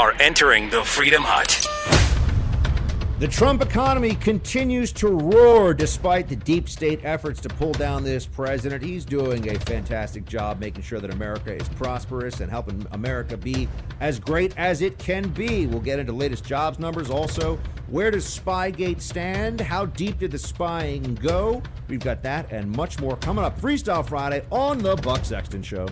are entering the Freedom Hut. The Trump economy continues to roar despite the deep state efforts to pull down this president. He's doing a fantastic job making sure that America is prosperous and helping America be as great as it can be. We'll get into latest jobs numbers. Also, where does Spygate stand? How deep did the spying go? We've got that and much more coming up Freestyle Friday on The Buck Sexton Show.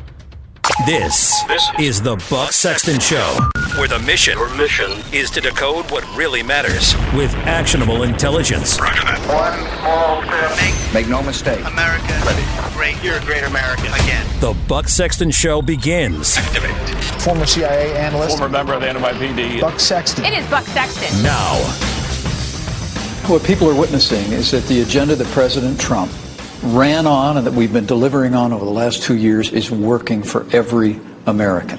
This, this is the Buck Sexton Show, where the mission, Your mission is to decode what really matters with actionable intelligence. One small step. Make no mistake. America Ready. great. You're a great American. Again. The Buck Sexton Show begins Activate. former CIA analyst, former member of the NYPD. Buck Sexton. It is Buck Sexton. now. What people are witnessing is that the agenda that President Trump ran on and that we've been delivering on over the last two years is working for every American.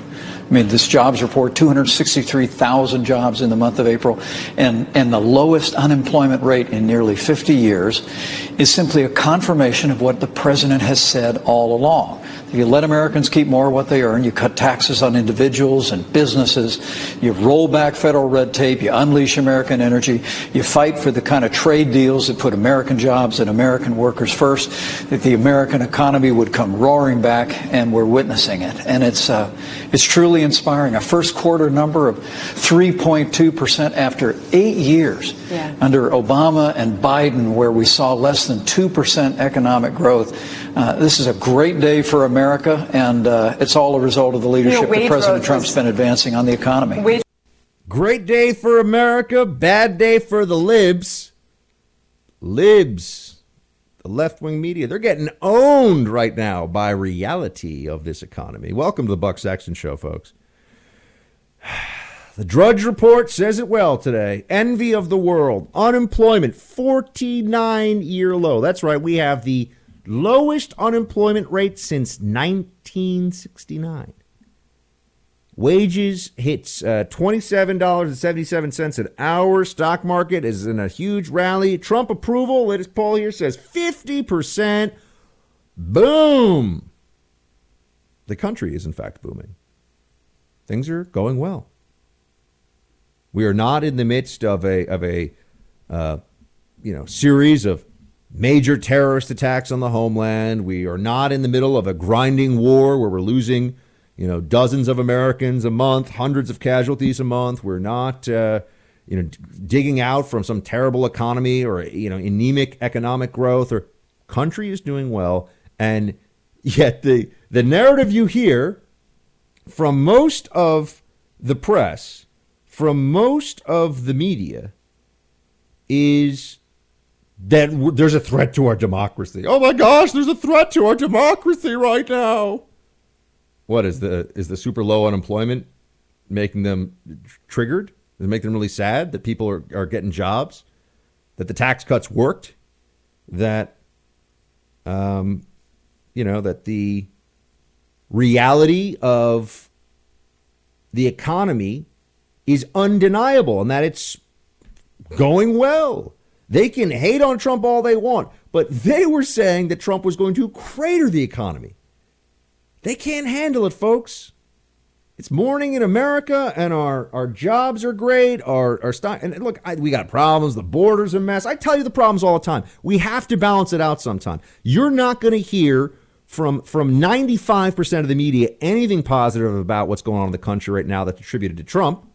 I mean, this jobs report, 263,000 jobs in the month of April, and, and the lowest unemployment rate in nearly 50 years is simply a confirmation of what the president has said all along. If you let Americans keep more of what they earn, you cut taxes on individuals and businesses, you roll back federal red tape, you unleash American energy, you fight for the kind of trade deals that put American jobs and American workers first, that the American economy would come roaring back, and we're witnessing it. And it's, uh, it's truly inspiring. A first quarter number of 3.2% after eight years Yeah. under Obama and Biden, where we saw less than 2% economic growth. Uh, this is a great day for America, and uh, it's all a result of the leadership that President growth Trump's was- been advancing on the economy. Wage Great day for America, bad day for the libs. Libs, the left wing media, they're getting owned right now by reality of this economy. Welcome to the Buck Sexton Show, folks. The Drudge Report says it well today. Envy of the world. Unemployment, 49 year low. That's right. We have the lowest unemployment rate since 1969. Wages hits uh, $27.77 an hour. Stock market is in a huge rally. Trump approval, latest poll here says 50%. Boom. The country is, in fact, booming. Things are going well. We are not in the midst of a, of a uh, you know, series of major terrorist attacks on the homeland. We are not in the middle of a grinding war where we're losing, you know, dozens of Americans a month, hundreds of casualties a month. We're not, uh, you know, digging out from some terrible economy or you know anemic economic growth. Or country is doing well, and yet the the narrative you hear from most of the press, from most of the media, is that w- there's a threat to our democracy. Oh my gosh, there's a threat to our democracy right now. What is the is the super low unemployment making them tr- triggered? Does it make them really sad that people are, are getting jobs? That the tax cuts worked? That um you know, that the reality of the economy is undeniable and that it's going well. They can hate on Trump all they want, but they were saying that Trump was going to crater the economy. They can't handle it, folks. It's morning in America, and our, our jobs are great. Our, our stock, and look, I, we got problems. The border's a mess. I tell you the problems all the time. We have to balance it out sometime. You're not going to hear from from 95% of the media anything positive about what's going on in the country right now that's attributed to Trump.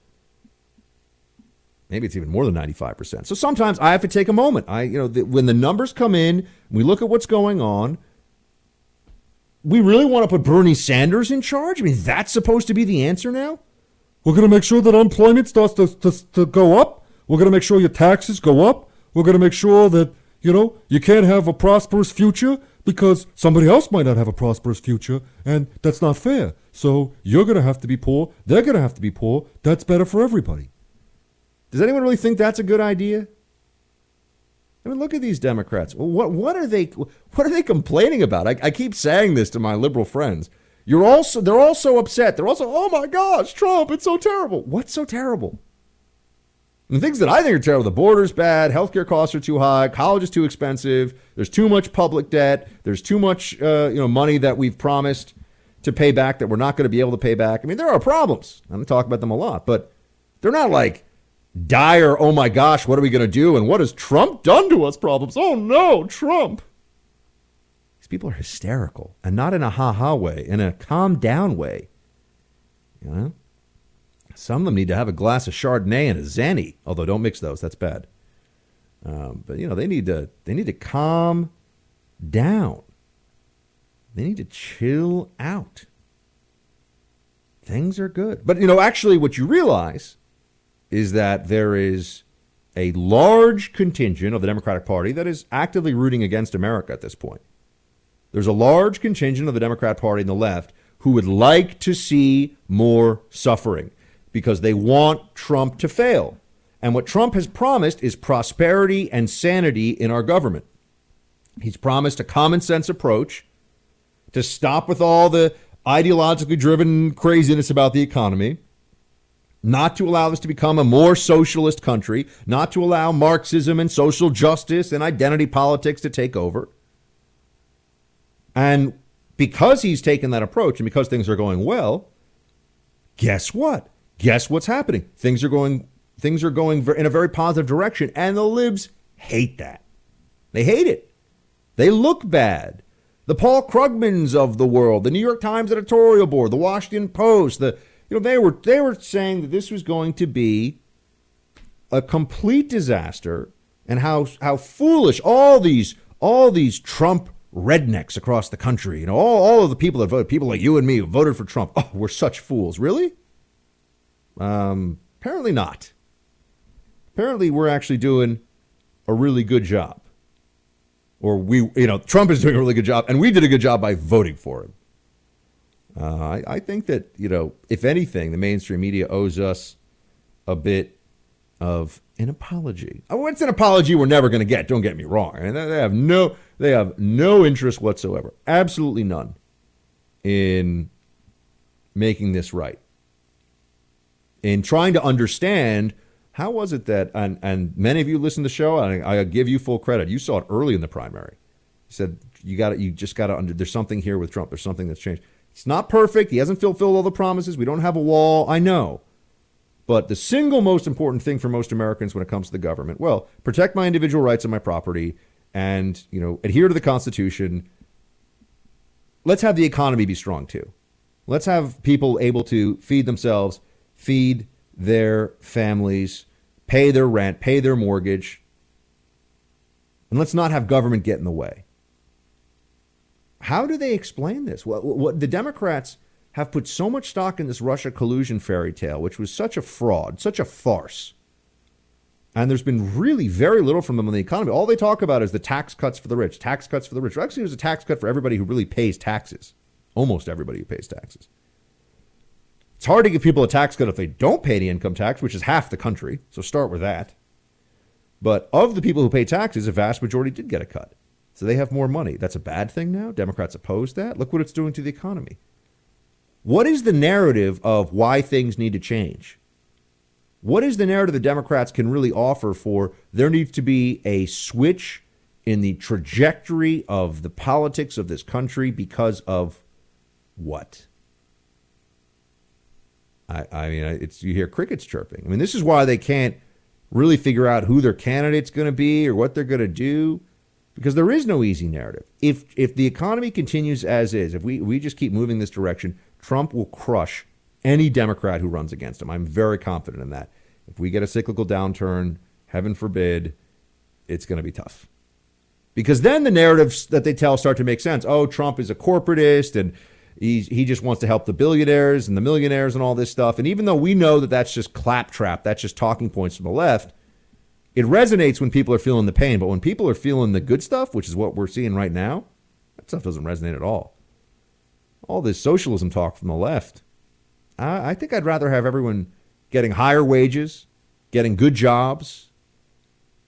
Maybe it's even more than 95%. So sometimes I have to take a moment. I, you know, the, when the numbers come in, we look at what's going on. We really want to put Bernie Sanders in charge? I mean, that's supposed to be the answer now? We're going to make sure that unemployment starts to, to, to go up. We're going to make sure your taxes go up. We're going to make sure that, you know, you can't have a prosperous future because somebody else might not have a prosperous future, and that's not fair. So you're going to have to be poor. They're going to have to be poor. That's better for everybody. Does anyone really think that's a good idea? I mean, look at these Democrats. What what are they what are they complaining about? I, I keep saying this to my liberal friends. You're also they're all so upset. They're also, oh my gosh, Trump, it's so terrible. What's so terrible? And the things that I think are terrible, the border's bad, healthcare costs are too high, college is too expensive, there's too much public debt, there's too much uh, you know money that we've promised to pay back that we're not going to be able to pay back. I mean, there are problems. I'm going to talk about them a lot, but They're not like dire, oh my gosh, what are we going to do? And what has Trump done to us problems? Oh no, Trump. These people are hysterical and not in a ha ha way, in a calm down way. You know? Some of them need to have a glass of Chardonnay and a Zenny, although don't mix those, that's bad. Um, but you know, they need to they need to calm down. They need to chill out. Things are good. But you know, actually what you realize is that there is a large contingent of the Democratic Party that is actively rooting against America at this point. There's a large contingent of the Democrat Party and the left who would like to see more suffering because they want Trump to fail. And what Trump has promised is prosperity and sanity in our government. He's promised a common sense approach to stop with all the ideologically driven craziness about the economy, not to allow this to become a more socialist country, not to allow Marxism and social justice and identity politics to take over. And because he's taken that approach and because things are going well, guess what? Guess what's happening? Things are going things are going in a very positive direction and the libs hate that. They hate it. They look bad. The Paul Krugmans of the world, the New York Times editorial board, the Washington Post, the you know they were they were saying that this was going to be a complete disaster and how how foolish all these all these Trump rednecks across the country, you know, all, all of the people that voted, people like you and me who voted for Trump, oh, we're such fools. Really? Um, apparently not. Apparently, we're actually doing a really good job. Or we, you know, Trump is doing a really good job, and we did a good job by voting for him. Uh, I, I think that, you know, if anything, the mainstream media owes us a bit of an apology. Oh, it's an apology we're never going to get. Don't get me wrong. I mean, they have no they have no interest whatsoever, absolutely none, in making this right. In trying to understand how was it that and and many of you listen to the show. I, I give you full credit. You saw it early in the primary. You said you got You just got to under. There's something here with Trump. There's something that's changed. It's not perfect. He hasn't fulfilled all the promises. We don't have a wall. I know. But the single most important thing for most Americans when it comes to the government, well, protect my individual rights and my property and, you know, adhere to the Constitution. Let's have the economy be strong too. Let's have people able to feed themselves, feed their families, pay their rent, pay their mortgage. And let's not have government get in the way. How do they explain this? What, what the Democrats have put so much stock in this Russia collusion fairy tale, which was such a fraud, such a farce. And there's been really very little from them on the economy. All they talk about is the tax cuts for the rich, tax cuts for the rich. Actually, there's a tax cut for everybody who really pays taxes. Almost everybody who pays taxes. It's hard to give people a tax cut if they don't pay any income tax, which is half the country. So start with that. But of the people who pay taxes, a vast majority did get a cut. So they have more money. That's a bad thing now. Democrats oppose that. Look what it's doing to the economy. What is the narrative of why things need to change? What is the narrative the Democrats can really offer for there needs to be a switch in the trajectory of the politics of this country because of what? I, I mean, it's you hear crickets chirping. I mean, this is why they can't really figure out who their candidate's going to be or what they're going to do because there is no easy narrative. If if the economy continues as is, if we we just keep moving this direction, Trump will crush any Democrat who runs against him. I'm very confident in that. If we get a cyclical downturn, heaven forbid, it's going to be tough. Because then the narratives that they tell start to make sense. Oh, Trump is a corporatist and he's, he just wants to help the billionaires and the millionaires and all this stuff. And even though we know that that's just claptrap, that's just talking points from the left, it resonates when people are feeling the pain. But when people are feeling the good stuff, which is what we're seeing right now, that stuff doesn't resonate at all all this socialism talk from the left. I, I think I'd rather have everyone getting higher wages, getting good jobs,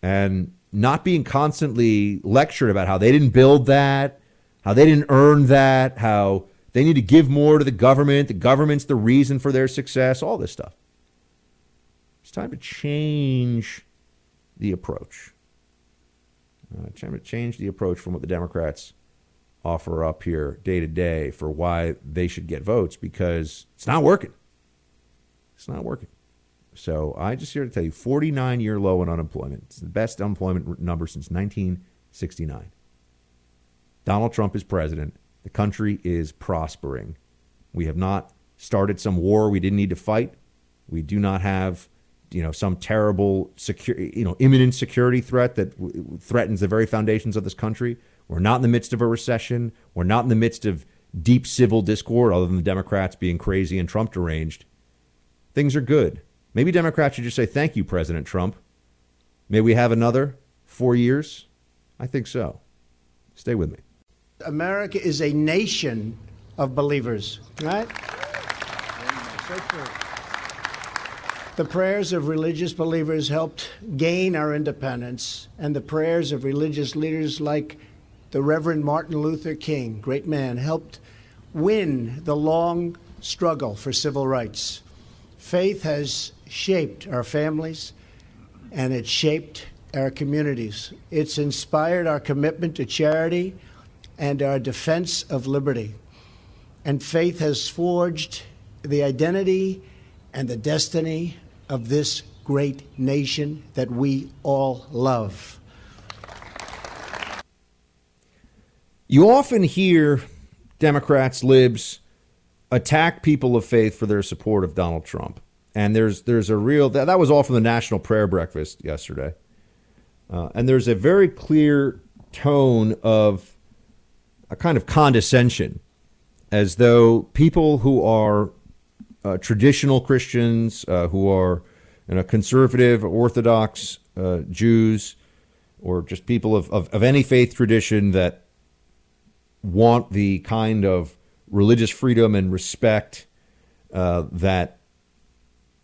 and not being constantly lectured about how they didn't build that, how they didn't earn that, how they need to give more to the government, the government's the reason for their success, all this stuff. It's time to change the approach. Uh, time to change the approach from what the Democrats offer up here day to day for why they should get votes because it's not working. It's not working. So I just here to tell you 49 year low in unemployment. It's the best unemployment number since 1969. Donald Trump is president. The country is prospering. We have not started some war we didn't need to fight. We do not have, you know, some terrible secure, you know, imminent security threat that w- threatens the very foundations of this country. We're not in the midst of a recession. We're not in the midst of deep civil discord, other than the Democrats being crazy and Trump deranged. Things are good. Maybe Democrats should just say, thank you, President Trump. May we have another four years? I think so. Stay with me. America is a nation of believers, right? The prayers of religious believers helped gain our independence, and the prayers of religious leaders like the Reverend Martin Luther King, great man, helped win the long struggle for civil rights. Faith has shaped our families and it shaped our communities. It's inspired our commitment to charity and our defense of liberty. And faith has forged the identity and the destiny of this great nation that we all love. You often hear Democrats, libs attack people of faith for their support of Donald Trump. And there's there's a real that, that was all from the National Prayer Breakfast yesterday. Uh, and there's a very clear tone of a kind of condescension, as though people who are uh, traditional Christians, uh, who are you know, conservative, Orthodox uh, Jews, or just people of, of, of any faith tradition that want the kind of religious freedom and respect uh, that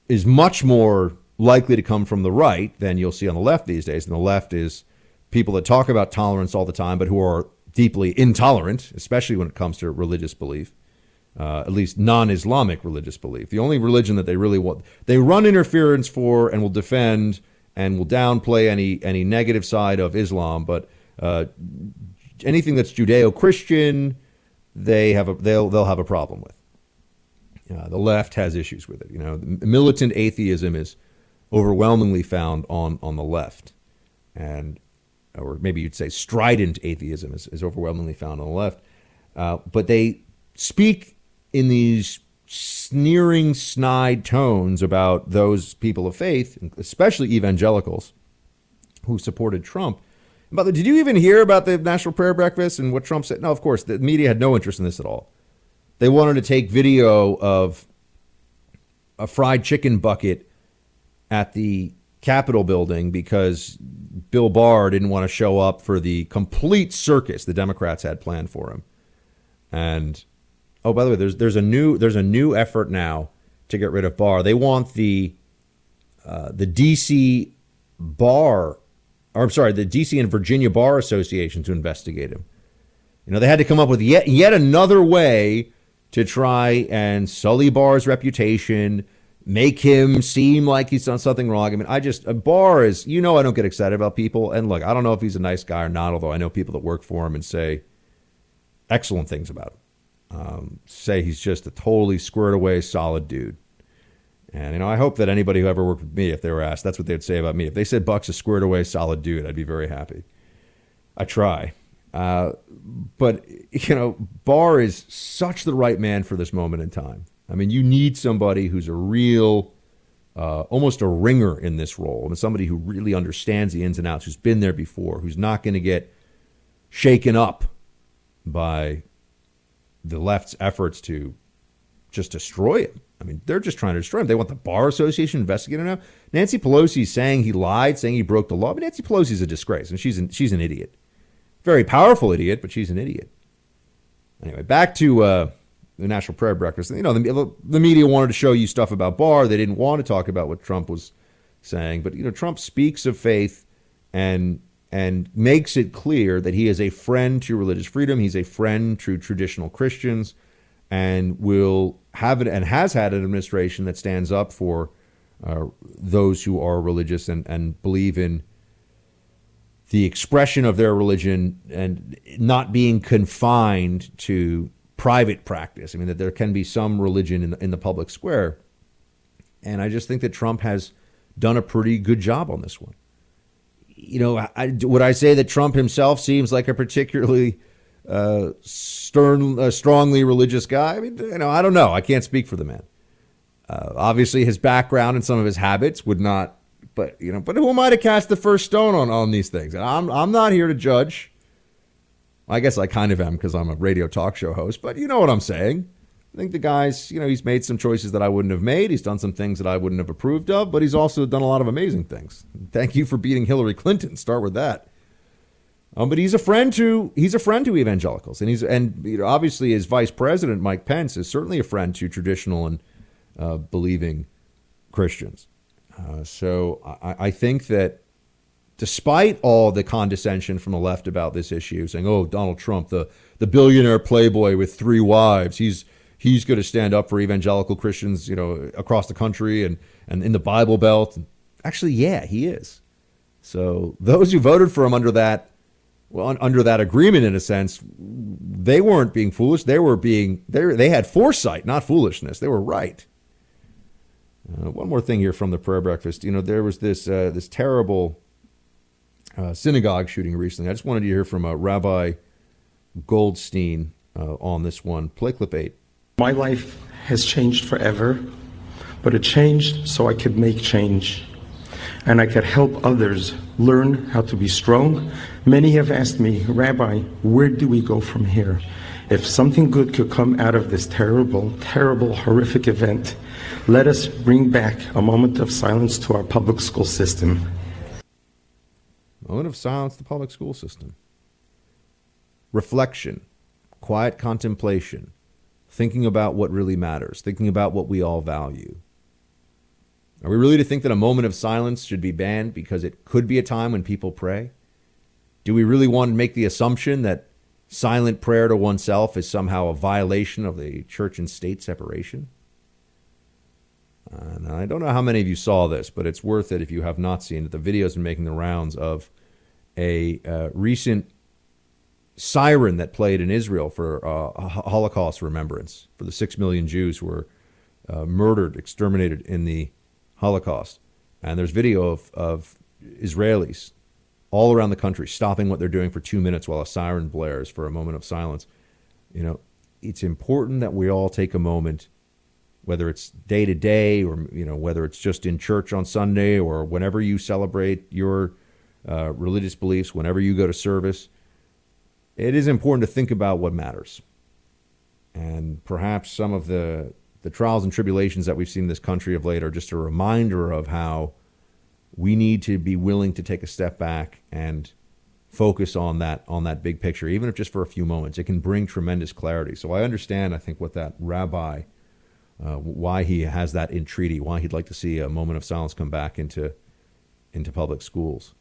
is much more likely to come from the right than you'll see on the left these days. And the left is people that talk about tolerance all the time, but who are deeply intolerant, especially when it comes to religious belief. Uh, at least non-Islamic religious belief. The only religion that they really want, they run interference for and will defend and will downplay any any negative side of Islam. But uh, anything that's Judeo-Christian, they have a they'll they'll have a problem with. Uh, the left has issues with it. You know, militant atheism is overwhelmingly found on on the left, and or maybe you'd say strident atheism is, is overwhelmingly found on the left. Uh, but they speak in these sneering, snide tones about those people of faith, especially evangelicals, who supported Trump. Did you even hear about the National Prayer Breakfast and what Trump said? No, of course, the media had no interest in this at all. They wanted to take video of a fried chicken bucket at the Capitol building because Bill Barr didn't want to show up for the complete circus the Democrats had planned for him. And oh, by the way, there's there's a new there's a new effort now to get rid of Barr. They want the uh, the DC bar, or I'm sorry, the DC and Virginia Bar Association to investigate him. You know, they had to come up with yet yet another way to try and sully Barr's reputation, make him seem like he's done something wrong. I mean, I just Barr is you know I don't get excited about people, and look, I don't know if he's a nice guy or not. Although I know people that work for him and say excellent things about him. Um, say he's just a totally squared away, solid dude. And you know, I hope that anybody who ever worked with me, if they were asked, that's what they'd say about me. If they said Buck's a squared away, solid dude, I'd be very happy. I try. Uh, but you know, Barr is such the right man for this moment in time. I mean, you need somebody who's a real, uh, almost a ringer in this role, and somebody who really understands the ins and outs, who's been there before, who's not going to get shaken up by the left's efforts to just destroy him. I mean, they're just trying to destroy him. They want the Bar Association investigating now. Nancy Pelosi saying he lied, saying he broke the law. But Nancy Pelosi's a disgrace, and she's an, she's an idiot. Very powerful idiot, but she's an idiot. Anyway, back to uh, the National Prayer Breakfast. You know, the, the media wanted to show you stuff about Barr. They didn't want to talk about what Trump was saying. But, you know, Trump speaks of faith and and makes it clear that he is a friend to religious freedom. He's a friend to traditional Christians and will have it and has had an administration that stands up for uh, those who are religious and, and believe in the expression of their religion and not being confined to private practice. I mean, that there can be some religion in in the public square. And I just think that Trump has done a pretty good job on this one. You know, I, would I say that Trump himself seems like a particularly uh, stern, uh, strongly religious guy? I mean, you know, I don't know. I can't speak for the man. Uh, obviously, his background and some of his habits would not. But you know, but who am I to cast the first stone on on these things? And I'm I'm not here to judge. I guess I kind of am because I'm a radio talk show host. But you know what I'm saying. I think the guy's, you know, he's made some choices that I wouldn't have made. He's done some things that I wouldn't have approved of, but he's also done a lot of amazing things. Thank you for beating Hillary Clinton. Start with that. Um, but he's a friend to he's a friend to evangelicals, and he's and you know, obviously his vice president Mike Pence is certainly a friend to traditional and uh, believing Christians. Uh, so I, I think that despite all the condescension from the left about this issue, saying, "Oh, Donald Trump, the the billionaire playboy with three wives, he's he's going to stand up for evangelical Christians, you know, across the country and and in the Bible Belt." Actually, yeah, he is. So those who voted for him under that well, under that agreement, in a sense, they weren't being foolish. They were being they they had foresight, not foolishness. They were right. Uh, one more thing here from the prayer breakfast. You know, there was this uh, this terrible uh, synagogue shooting recently. I just wanted to hear from uh, Rabbi Goldstein uh, on this one. Play clip eight. My life has changed forever, but it changed so I could make change and I could help others learn how to be strong. Many have asked me, Rabbi, where do we go from here? If something good could come out of this terrible, terrible, horrific event, let us bring back a moment of silence to our public school system. Moment of silence to the public school system. Reflection, quiet contemplation, thinking about what really matters, thinking about what we all value. Are we really to think that a moment of silence should be banned because it could be a time when people pray? Do we really want to make the assumption that silent prayer to oneself is somehow a violation of the church and state separation? And I don't know how many of you saw this, but it's worth it if you have not seen it. The video's been making the rounds of a uh, recent siren that played in Israel for uh, Holocaust remembrance for the six million Jews who were uh, murdered, exterminated in the Holocaust. And there's video of, of Israelis all around the country stopping what they're doing for two minutes while a siren blares for a moment of silence. You know, it's important that we all take a moment, whether it's day to day or, you know, whether it's just in church on Sunday or whenever you celebrate your uh, religious beliefs, whenever you go to service. It is important to think about what matters. And perhaps some of the the trials and tribulations that we've seen in this country of late are just a reminder of how we need to be willing to take a step back and focus on that on that big picture, even if just for a few moments. It can bring tremendous clarity. So I understand, I think, what that rabbi, uh, why he has that entreaty, why he'd like to see a moment of silence come back into into public schools.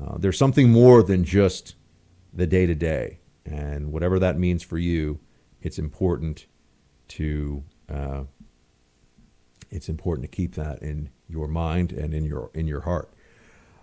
Uh, there's something more than just the day to day, and whatever that means for you, it's important to uh, it's important to keep that in your mind and in your in your heart.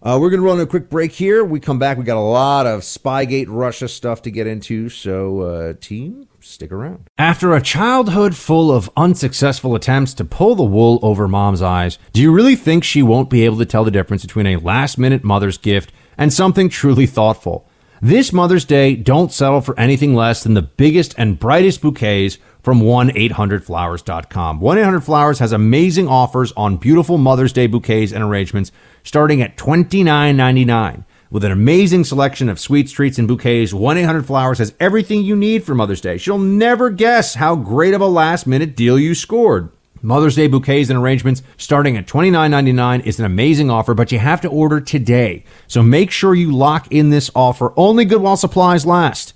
Uh, we're going to run a quick break here. We come back. We got a lot of Spygate Russia stuff to get into. So, uh, team, stick around. After a childhood full of unsuccessful attempts to pull the wool over mom's eyes, do you really think she won't be able to tell the difference between a last minute mother's gift and something truly thoughtful? This Mother's Day, don't settle for anything less than the biggest and brightest bouquets from 1-800-Flowers.com. 1-800-Flowers has amazing offers on beautiful Mother's Day bouquets and arrangements starting at $29.99. With an amazing selection of sweets, treats, and bouquets, 1-800-Flowers has everything you need for Mother's Day. She'll never guess how great of a last-minute deal you scored. Mother's Day bouquets and arrangements starting at $29.99 is an amazing offer, but you have to order today. So make sure you lock in this offer. Only good while supplies last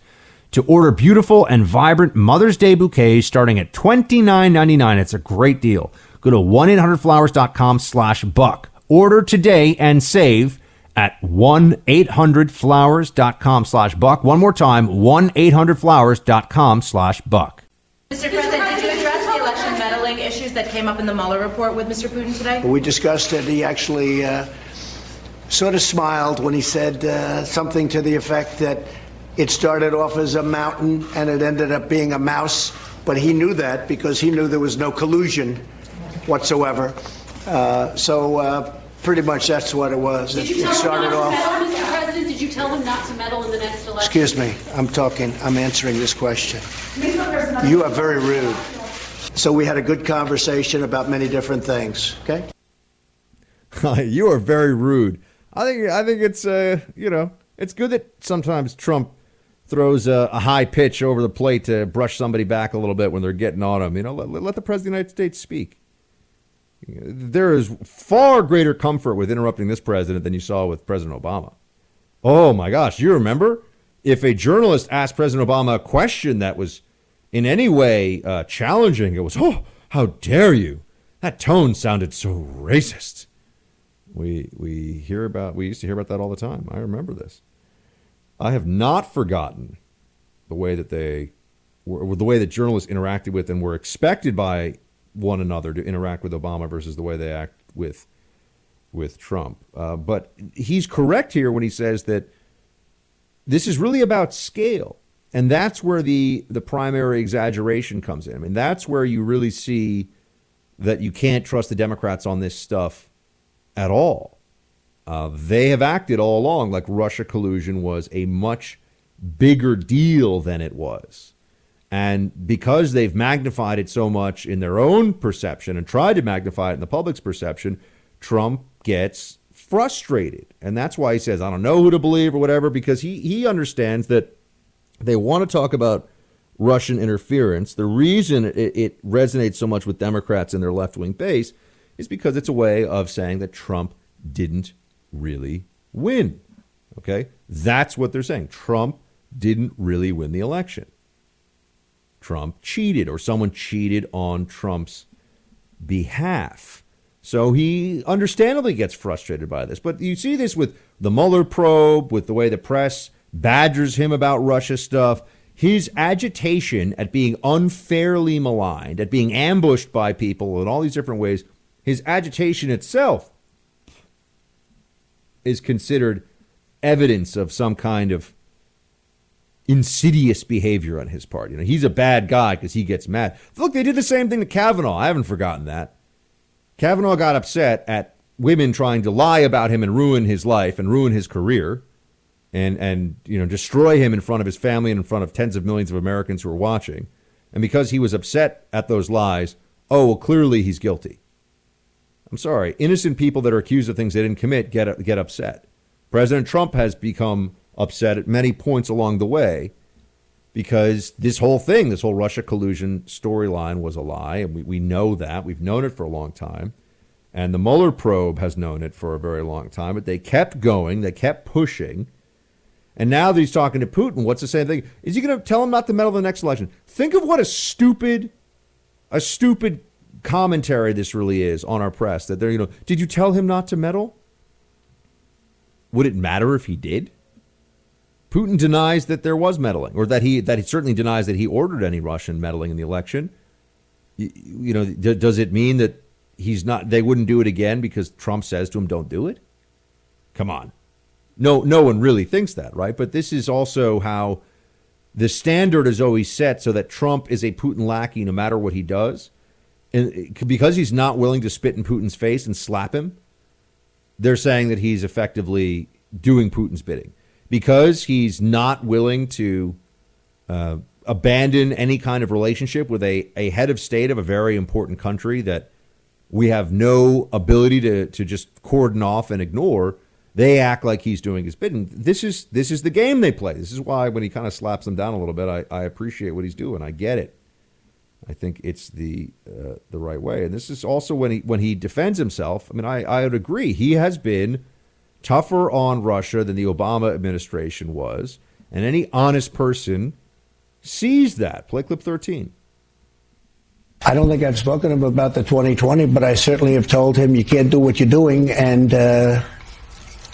to order beautiful and vibrant Mother's Day bouquets starting at $29.99. It's a great deal. Go to 1-800-Flowers.com slash buck. Order today and save at 1-800-Flowers.com slash buck. One more time, 1-800-Flowers.com slash buck. Mr. President, did you address the election meddling issues that came up in the Mueller report with Mr. Putin today? We discussed it. He actually uh, sort of smiled when he said uh, something to the effect that it started off as a mountain and it ended up being a mouse, but he knew that because he knew there was no collusion whatsoever. Uh, so uh, pretty much that's what it was. Did It, it started off. meddle, Mr. President? Did you tell him not to meddle in the next election? Excuse me, I'm talking, I'm answering this question. You are very rude. So we had a good conversation about many different things, okay? you are very rude. I think I think it's uh you know it's good that sometimes Trump throws a, a high pitch over the plate to brush somebody back a little bit when they're getting on him. You know, let, let the president of the United States speak. There is far greater comfort with interrupting this president than you saw with President Obama. Oh my gosh, you remember if a journalist asked President Obama a question that was in any way uh, challenging, it was, "Oh, how dare you!" That tone sounded so racist. We we hear about we used to hear about that all the time. I remember this. I have not forgotten the way that they were the way that journalists interacted with and were expected by one another to interact with Obama versus the way they act with with Trump. Uh, but he's correct here when he says that this is really about scale, and that's where the the primary exaggeration comes in. I mean, that's where you really see that you can't trust the Democrats on this stuff at all. Uh, they have acted all along like Russia collusion was a much bigger deal than it was. And because they've magnified it so much in their own perception and tried to magnify it in the public's perception, Trump gets frustrated. And that's why he says, I don't know who to believe or whatever, because he, he understands that they want to talk about Russian interference. The reason it, it resonates so much with Democrats and their left wing base is because it's a way of saying that Trump didn't really win. Okay? That's what they're saying. Trump didn't really win the election. Trump cheated, or someone cheated on Trump's behalf. So he understandably gets frustrated by this. But you see this with the Mueller probe, with the way the press badgers him about Russia stuff. His agitation at being unfairly maligned, at being ambushed by people in all these different ways, his agitation itself is considered evidence of some kind of insidious behavior on his part. You know, he's a bad guy because he gets mad. Look, they did the same thing to Kavanaugh. I haven't forgotten that. Kavanaugh got upset at women trying to lie about him and ruin his life and ruin his career and and you know destroy him in front of his family and in front of tens of millions of Americans who are watching. And because he was upset at those lies, oh, well, clearly he's guilty. I'm sorry. Innocent people that are accused of things they didn't commit get get upset. President Trump has become upset at many points along the way because this whole thing, this whole Russia collusion storyline was a lie. And we, we know that. We've known it for a long time. And the Mueller probe has known it for a very long time. But they kept going, they kept pushing. And now that he's talking to Putin, what's the same thing? Is he going to tell him not to meddle in the next election? Think of what a stupid, a stupid commentary this really is on our press. That they're, you know, did you tell him not to meddle? Would it matter if he did? Putin denies that there was meddling, or that he that he certainly denies that he ordered any Russian meddling in the election. You, you know, d- does it mean that he's not? They wouldn't do it again because Trump says to him, "Don't do it." Come on, no, no one really thinks that, right? But this is also how the standard is always set, so that Trump is a Putin lackey no matter what he does, and because he's not willing to spit in Putin's face and slap him, they're saying that he's effectively doing Putin's bidding because he's not willing to uh, abandon any kind of relationship with a, a head of state of a very important country that we have no ability to, to just cordon off and ignore. They act like he's doing his bidding. This is this is the game they play. This is why when he kind of slaps them down a little bit, I, I appreciate what he's doing. I get it. I think it's the uh, the right way. And this is also when he when he defends himself. I mean, I, I would agree. He has been tougher on Russia than the Obama administration was, and any honest person sees that. Play clip 13. I don't think I've spoken to him about the 2020, but I certainly have told him you can't do what you're doing, and uh,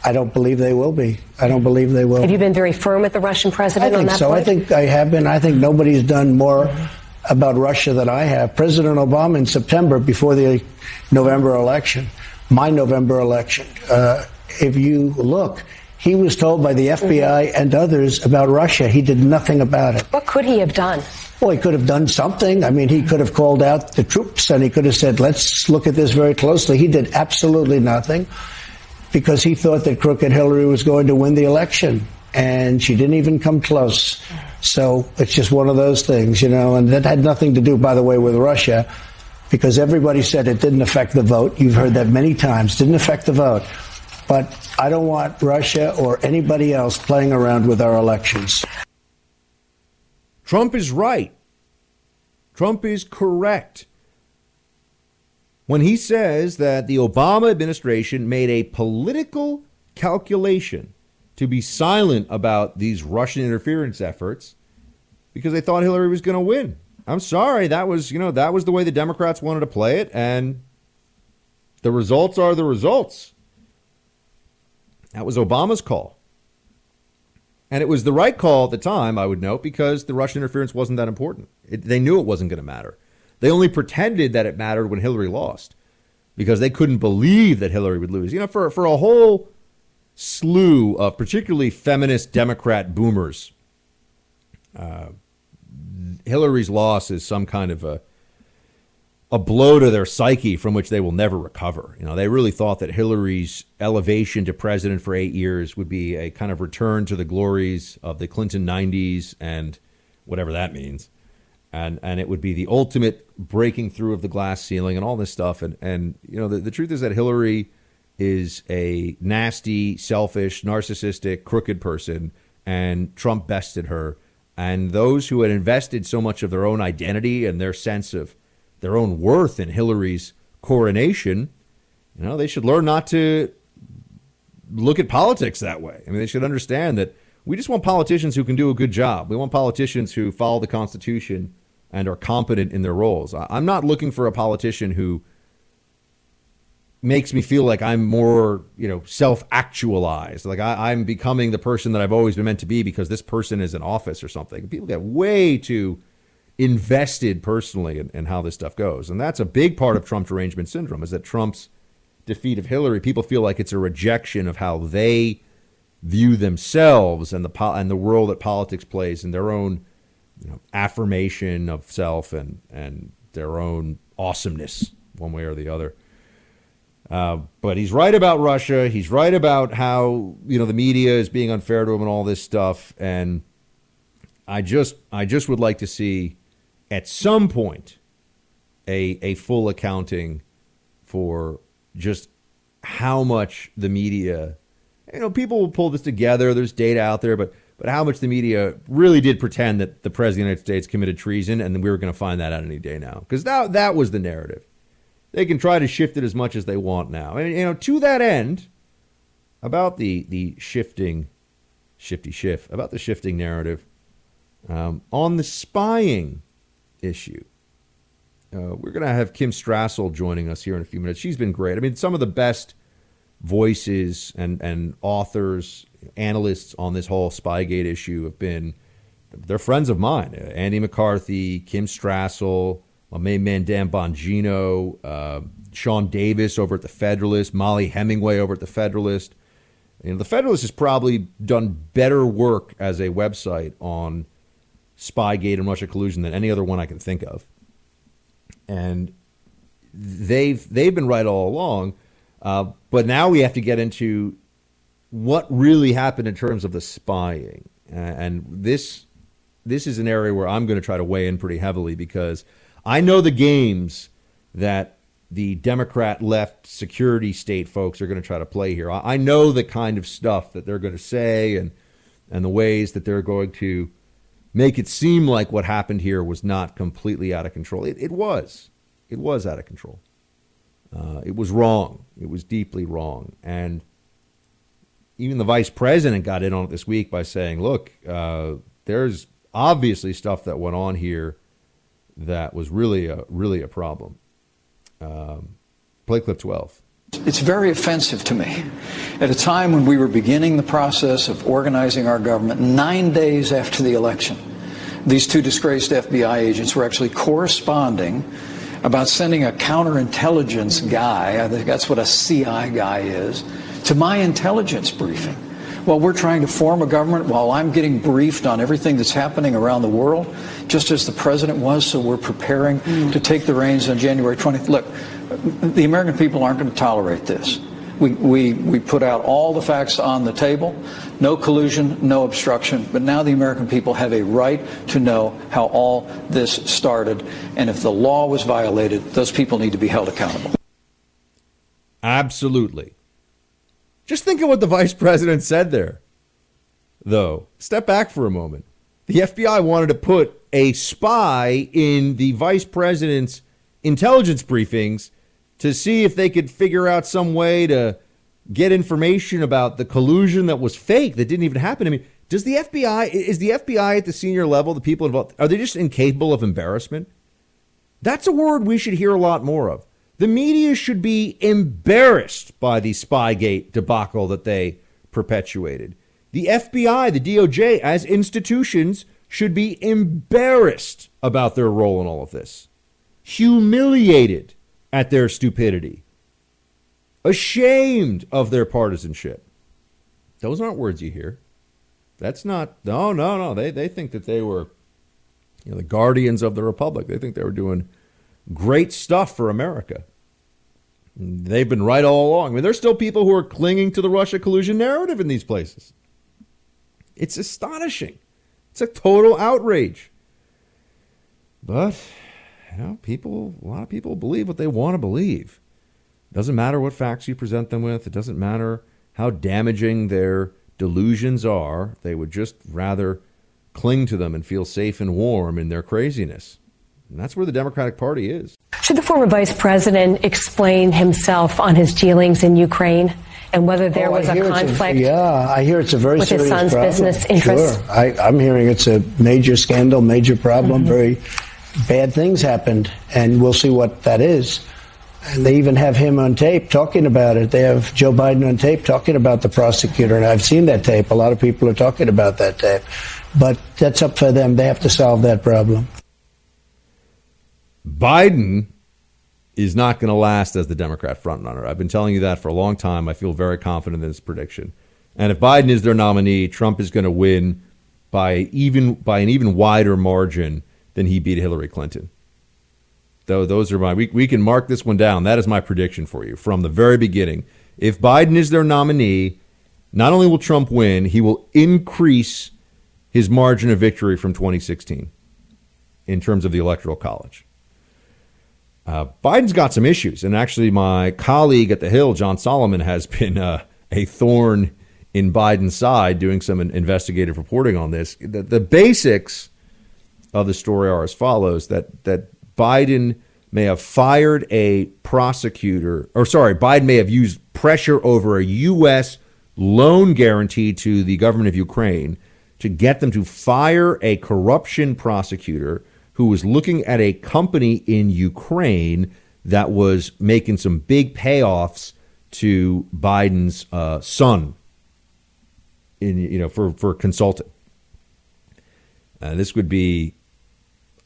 I don't believe they will be. I don't believe they will. Have you been very firm with the Russian I president on think that so. point? I think I have been. I think nobody's done more about Russia than I have. President Obama in September, before the November election, my November election, uh, if you look, he was told by the FBI and others about Russia. He did nothing about it. What could he have done? Well, he could have done something. I mean, he could have called out the troops and he could have said, let's look at this very closely. He did absolutely nothing because he thought that crooked Hillary was going to win the election. And she didn't even come close. So it's just one of those things, you know, and that had nothing to do, by the way, with Russia because everybody said it didn't affect the vote. You've heard that many times. Didn't affect the vote. But I don't want Russia or anybody else playing around with our elections. Trump is right. Trump is correct when he says that the Obama administration made a political calculation to be silent about these Russian interference efforts because they thought Hillary was going to win. I'm sorry, that was, you know, that was the way the Democrats wanted to play it and the results are the results. That was Obama's call. And it was the right call at the time, I would note, because the Russian interference wasn't that important. It, they knew it wasn't going to matter. They only pretended that it mattered when Hillary lost because they couldn't believe that Hillary would lose. You know, for, for a whole slew of particularly feminist Democrat boomers, uh, Hillary's loss is some kind of a a blow to their psyche from which they will never recover. You know, they really thought that Hillary's elevation to president for eight years would be a kind of return to the glories of the Clinton 90s and whatever that means. And, and it would be the ultimate breaking through of the glass ceiling and all this stuff. And, and you know, the, the truth is that Hillary is a nasty, selfish, narcissistic, crooked person, and Trump bested her. And those who had invested so much of their own identity and their sense of their own worth in Hillary's coronation, you know, they should learn not to look at politics that way. I mean, they should understand that we just want politicians who can do a good job. We want politicians who follow the Constitution and are competent in their roles. I'm not looking for a politician who makes me feel like I'm more, you know, self-actualized. Like I, am becoming the person that I've always been meant to be because this person is in office or something. People get way too invested personally in, in, how this stuff goes. And that's a big part of Trump derangement syndrome is that Trump's defeat of Hillary, people feel like it's a rejection of how they view themselves and the and the role that politics plays in their own you know, affirmation of self and and their own awesomeness one way or the other. Uh, but he's right about Russia. He's right about how you know the media is being unfair to him and all this stuff. And I just I just would like to see at some point a a full accounting for just how much the media you know people will pull this together there's data out there but but how much the media really did pretend that the president of the United States committed treason and we were going to find that out any day now because that that was the narrative they can try to shift it as much as they want now and you know to that end about the the shifting shifty shift about the shifting narrative um, on the spying issue. Uh, we're going to have Kim Strassel joining us here in a few minutes. She's been great. I mean, some of the best voices and, and authors, analysts on this whole Spygate issue have been, they're friends of mine. Andy McCarthy, Kim Strassel, my main man Dan Bongino, uh, Sean Davis over at The Federalist, Mollie Hemingway over at The Federalist. You know, The Federalist has probably done better work as a website on Spygate and Russia collusion than any other one I can think of. And they've they've been right all along, uh, but now we have to get into what really happened in terms of the spying. And this this is an area where I'm going to try to weigh in pretty heavily because I know the games that the Democrat left security state folks are going to try to play here. I know the kind of stuff that they're going to say and and the ways that they're going to make it seem like what happened here was not completely out of control. It, it was. It was out of control. Uh, it was wrong. It was deeply wrong. And even the vice president got in on it this week by saying, look, uh, there's obviously stuff that went on here that was really a, really a problem. Um, play clip 12. It's very offensive to me. At a time when we were beginning the process of organizing our government, nine days after the election, these two disgraced FBI agents were actually corresponding about sending a counterintelligence guy, I think that's what a CI guy is, to my intelligence briefing while we're trying to form a government, while I'm getting briefed on everything that's happening around the world, just as the president was, so we're preparing mm. to take the reins on January 20th. Look, the American people aren't going to tolerate this. We, we, we put out all the facts on the table no collusion, no obstruction. But now the American people have a right to know how all this started. And if the law was violated, those people need to be held accountable. Absolutely. Just think of what the vice president said there, though. Step back for a moment. The FBI wanted to put a spy in the vice president's intelligence briefings to see if they could figure out some way to get information about the collusion that was fake that didn't even happen. I mean, does the FBI is the FBI at the senior level, the people involved, are they just incapable of embarrassment? That's a word we should hear a lot more of. The media should be embarrassed by the Spygate debacle that they perpetuated. The FBI, the DOJ, as institutions, should be embarrassed about their role in all of this, humiliated at their stupidity, ashamed of their partisanship. Those aren't words you hear. That's not, no, no, no. They, they think that they were you know, the guardians of the republic. They think they were doing great stuff for America. They've been right all along. I mean, there's still people who are clinging to the Russia collusion narrative in these places. It's astonishing. It's a total outrage. But, you know, people, a lot of people believe what they want to believe. It doesn't matter what facts you present them with. It doesn't matter how damaging their delusions are. They would just rather cling to them and feel safe and warm in their craziness. And that's where the Democratic Party is. Should the former vice president explain himself on his dealings in Ukraine and whether there Oh, was a hear it's conflict? yeah, I hear it's a very with his serious son's problem. business interests? Sure. I, I'm hearing it's a major scandal, major problem. Mhm. Very bad things happened, and we'll see what that is. And they even have him on tape talking about it. They have Joe Biden on tape talking about the prosecutor, and I've seen that tape. A lot of people are talking about that tape. But that's up for them. They have to solve that problem. Biden is not going to last as the Democrat frontrunner. I've been telling you that for a long time. I feel very confident in this prediction. And if Biden is their nominee, Trump is going to win by even by an even wider margin than he beat Hillary Clinton. Though those are my we, we can mark this one down. That is my prediction for you from the very beginning. If Biden is their nominee, not only will Trump win, he will increase his margin of victory from 2016 in terms of the electoral college. Uh, Biden's got some issues, and actually, my colleague at the Hill, John Solomon, has been uh, a thorn in Biden's side, doing some investigative reporting on this. The, the basics of the story are as follows: that that Biden may have fired a prosecutor, or sorry, Biden may have used pressure over a U.S. loan guarantee to the government of Ukraine to get them to fire a corruption prosecutor who was looking at a company in Ukraine that was making some big payoffs to Biden's uh, son in you know for for consulting. Uh, this would be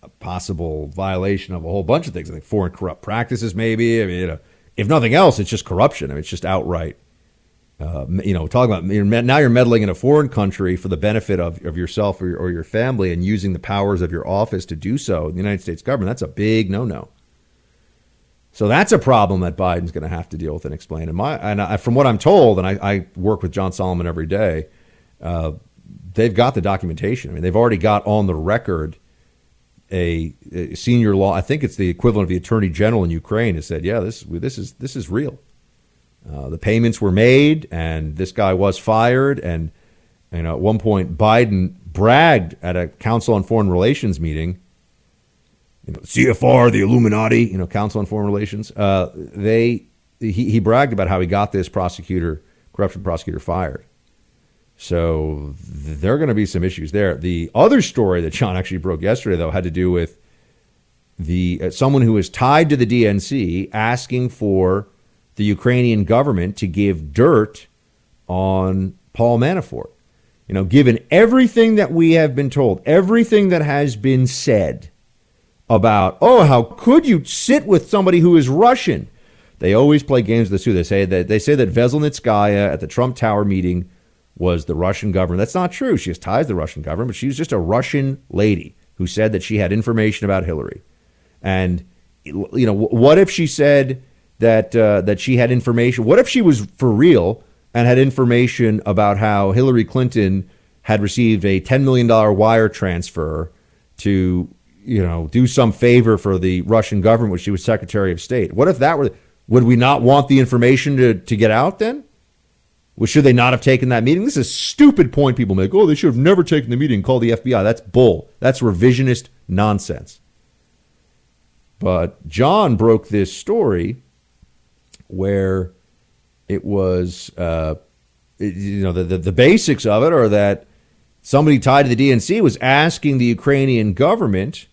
a possible violation of a whole bunch of things. I think foreign corrupt practices, maybe. I mean, you know, if nothing else, it's just corruption. I mean, it's just outright. Uh, you know, talking about you're, now you're meddling in a foreign country for the benefit of, of yourself or your, or your family and using the powers of your office to do so in the United States government. That's a big no no. So that's a problem that Biden's going to have to deal with and explain. And my and I, from what I'm told, and I, I work with John Solomon every day, uh, they've got the documentation. I mean, they've already got on the record a, a, senior law. I think it's the equivalent of the attorney general in Ukraine has said, yeah, this this is this is real. Uh, the payments were made, and this guy was fired. And you know, at one point, Biden bragged at a Council on Foreign Relations meeting. You know, CFR, the Illuminati, you know, Council on Foreign Relations. Uh, they he, he bragged about how he got this prosecutor, corruption prosecutor, fired. So there are going to be some issues there. The other story that John actually broke yesterday, though, had to do with the uh, someone who is tied to the DNC asking for the Ukrainian government to give dirt on Paul Manafort. You know, given everything that we have been told, everything that has been said about, oh, how could you sit with somebody who is Russian? They always play games with this too. They say that they say that Veselnitskaya at the Trump Tower meeting was the Russian government. That's not true. She has ties to the Russian government, but she was just a Russian lady who said that she had information about Hillary. And you know, what if she said that uh, that she had information? What if she was for real and had information about how Hillary Clinton had received a ten million dollar wire transfer to you know do some favor for the Russian government when she was Secretary of State? What if that were? Would we not want the information to, to get out then? Well, should they not have taken that meeting? This is a stupid point people make. Oh, they should have never taken the meeting and called the FBI. That's bull. That's revisionist nonsense. But John broke this story where it was, uh, it, you know, the, the, the basics of it are that somebody tied to the DNC was asking the Ukrainian government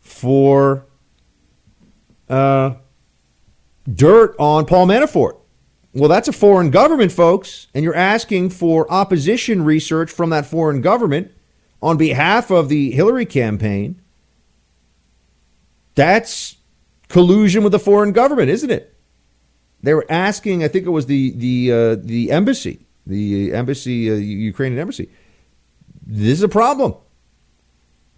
for uh, dirt on Paul Manafort. Well, that's a foreign government, folks, and you're asking for opposition research from that foreign government on behalf of the Hillary campaign. That's collusion with the foreign government, isn't it? They were asking, I think it was the the uh, the embassy, the embassy, uh, Ukrainian embassy. This is a problem.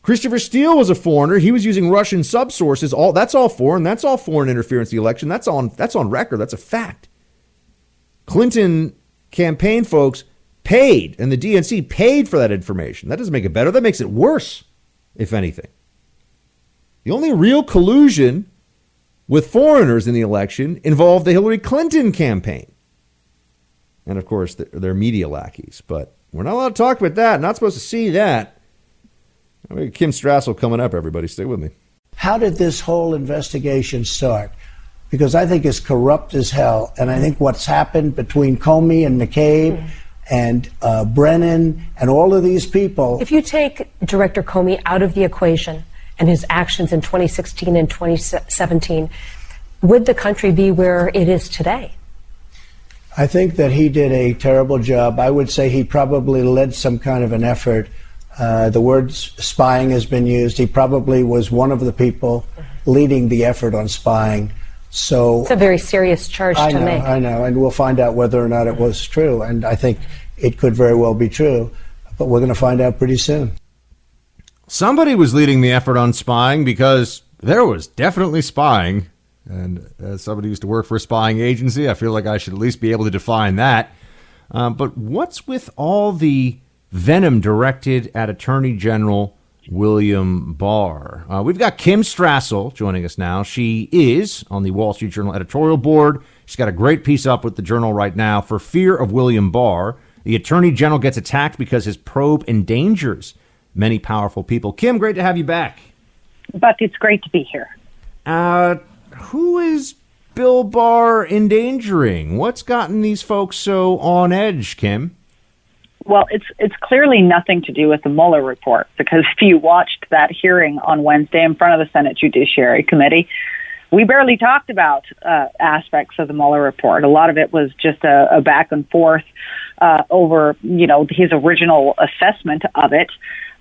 Christopher Steele was a foreigner. He was using Russian subsources. All that's all foreign. That's all foreign interference in the election. That's on that's on record. That's a fact. Clinton campaign folks paid, and the DNC paid for that information. That doesn't make it better. That makes it worse, if anything. The only real collusion with foreigners in the election involved the Hillary Clinton campaign. And of course, they're media lackeys. But we're not allowed to talk about that. Not supposed to see that. Kim Strassel coming up, everybody. Stay with me. How did this whole investigation start? Because I think it's corrupt as hell. And I think what's happened between Comey and McCabe and uh, Brennan and all of these people. If you take Director Comey out of the equation and his actions in 2016 and 2017, would the country be where it is today? I think that he did a terrible job. I would say he probably led some kind of an effort. Uh, the word spying has been used. He probably was one of the people leading the effort on spying. So it's a very serious charge I to know, make. I know, and we'll find out whether or not it was true. And I think it could very well be true, but we're going to find out pretty soon. Somebody was leading the effort on spying because there was definitely spying. And as somebody used to work for a spying agency, I feel like I should at least be able to define that. Um, but what's with all the venom directed at Attorney General William Barr? Uh, we've got Kim Strassel joining us now. She is on the Wall Street Journal editorial board. She's got a great piece up with the Journal right now. For fear of William Barr, the Attorney General gets attacked because his probe endangers many powerful people. Kim, great to have you back. But it's great to be here. Uh, who is Bill Barr endangering? What's gotten these folks so on edge, Kim? Well, it's it's clearly nothing to do with the Mueller report because if you watched that hearing on Wednesday in front of the Senate Judiciary Committee, we barely talked about uh, aspects of the Mueller report. A lot of it was just a, a back and forth uh, over, you know, his original assessment of it.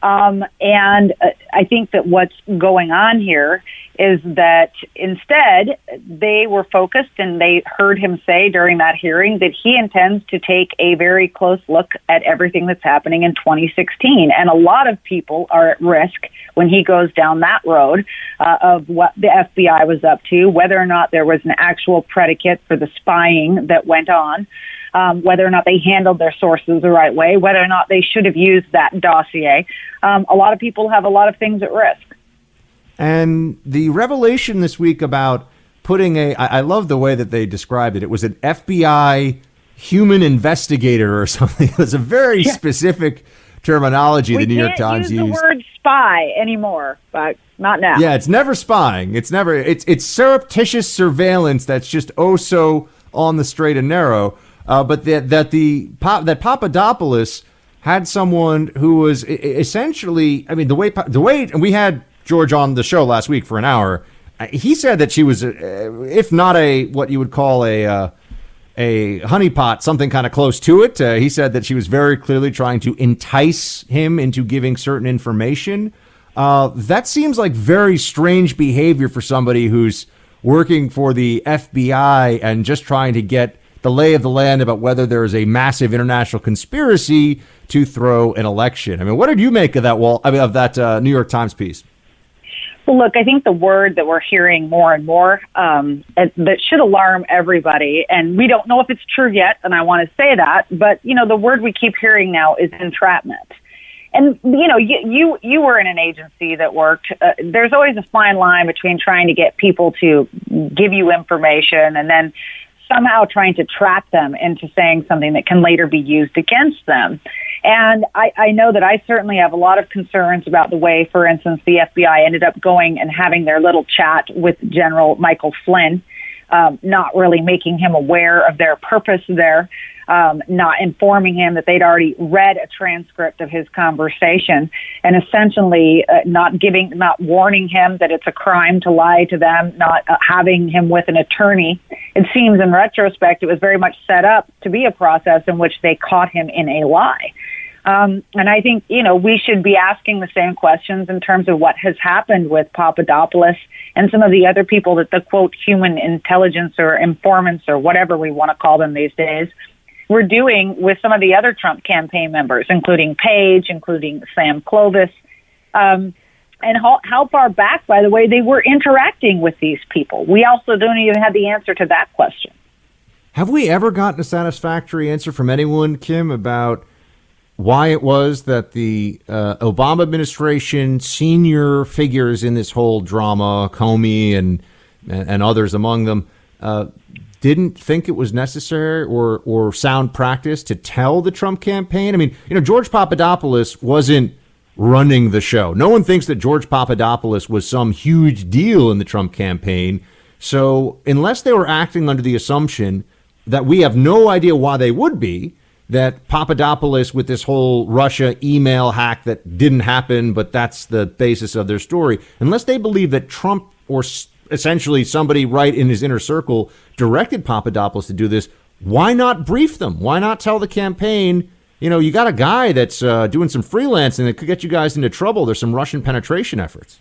Um, and uh, I think that what's going on here is that instead they were focused and they heard him say during that hearing that he intends to take a very close look at everything that's happening in 2016. And a lot of people are at risk when he goes down that road uh, of what the FBI was up to, whether or not there was an actual predicate for the spying that went on. Um, whether or not they handled their sources the right way, whether or not they should have used that dossier. Um, a lot of people have a lot of things at risk. And the revelation this week about putting a, I, I love the way that they described it. It was an FBI human investigator or something. It was a very yeah. specific terminology we the New York Times use used. the word spy anymore, but not now. Yeah, it's never spying. It's never. It's it's surreptitious surveillance that's just oh so on the straight and narrow. Uh, but that that the that Papadopoulos had someone who was essentially. I mean, the way the way and we had George on the show last week for an hour. Uh, he said that she was, uh, if not a what you would call a uh, a honeypot, something kind of close to it. Uh, he said that she was very clearly trying to entice him into giving certain information. Uh, that seems like very strange behavior for somebody who's working for the FBI and just trying to get the lay of the land about whether there is a massive international conspiracy to throw an election. I mean, what did you make of that wall? I mean, of that uh, New York Times piece? Well, look, I think the word that we're hearing more and more um, that should alarm everybody, and we don't know if it's true yet, and I want to say that, but you know, the word we keep hearing now is entrapment. And you know, you you, you were in an agency that worked. Uh, there's always a fine line between trying to get people to give you information and then somehow trying to trap them into saying something that can later be used against them. And I, I know that I certainly have a lot of concerns about the way, for instance, the FBI ended up going and having their little chat with General Michael Flynn, um, not really making him aware of their purpose there um, not informing him that they'd already read a transcript of his conversation, and essentially uh, not giving, not warning him that it's a crime to lie to them, not uh, having him with an attorney. It seems, in retrospect, it was very much set up to be a process in which they caught him in a lie. Um, and I think, you know, we should be asking the same questions in terms of what has happened with Papadopoulos and some of the other people that the quote human intelligence or informants or whatever we want to call them these days we're doing with some of the other Trump campaign members, including Page, including Sam Clovis, um, and how, how far back, by the way, they were interacting with these people. We also don't even have the answer to that question. Have we ever gotten a satisfactory answer from anyone, Kim, about why it was that the uh, Obama administration senior figures in this whole drama, Comey and and others among them, uh, didn't think it was necessary or or sound practice to tell the Trump campaign? I mean, you know, George Papadopoulos wasn't running the show. No one thinks that George Papadopoulos was some huge deal in the Trump campaign. So, unless they were acting under the assumption that we have no idea why they would be, that Papadopoulos with this whole Russia email hack that didn't happen, but that's the basis of their story, unless they believe that Trump or essentially somebody right in his inner circle directed Papadopoulos to do this, why not brief them? Why not tell the campaign, you know, you got a guy that's uh, doing some freelancing that could get you guys into trouble. There's some Russian penetration efforts.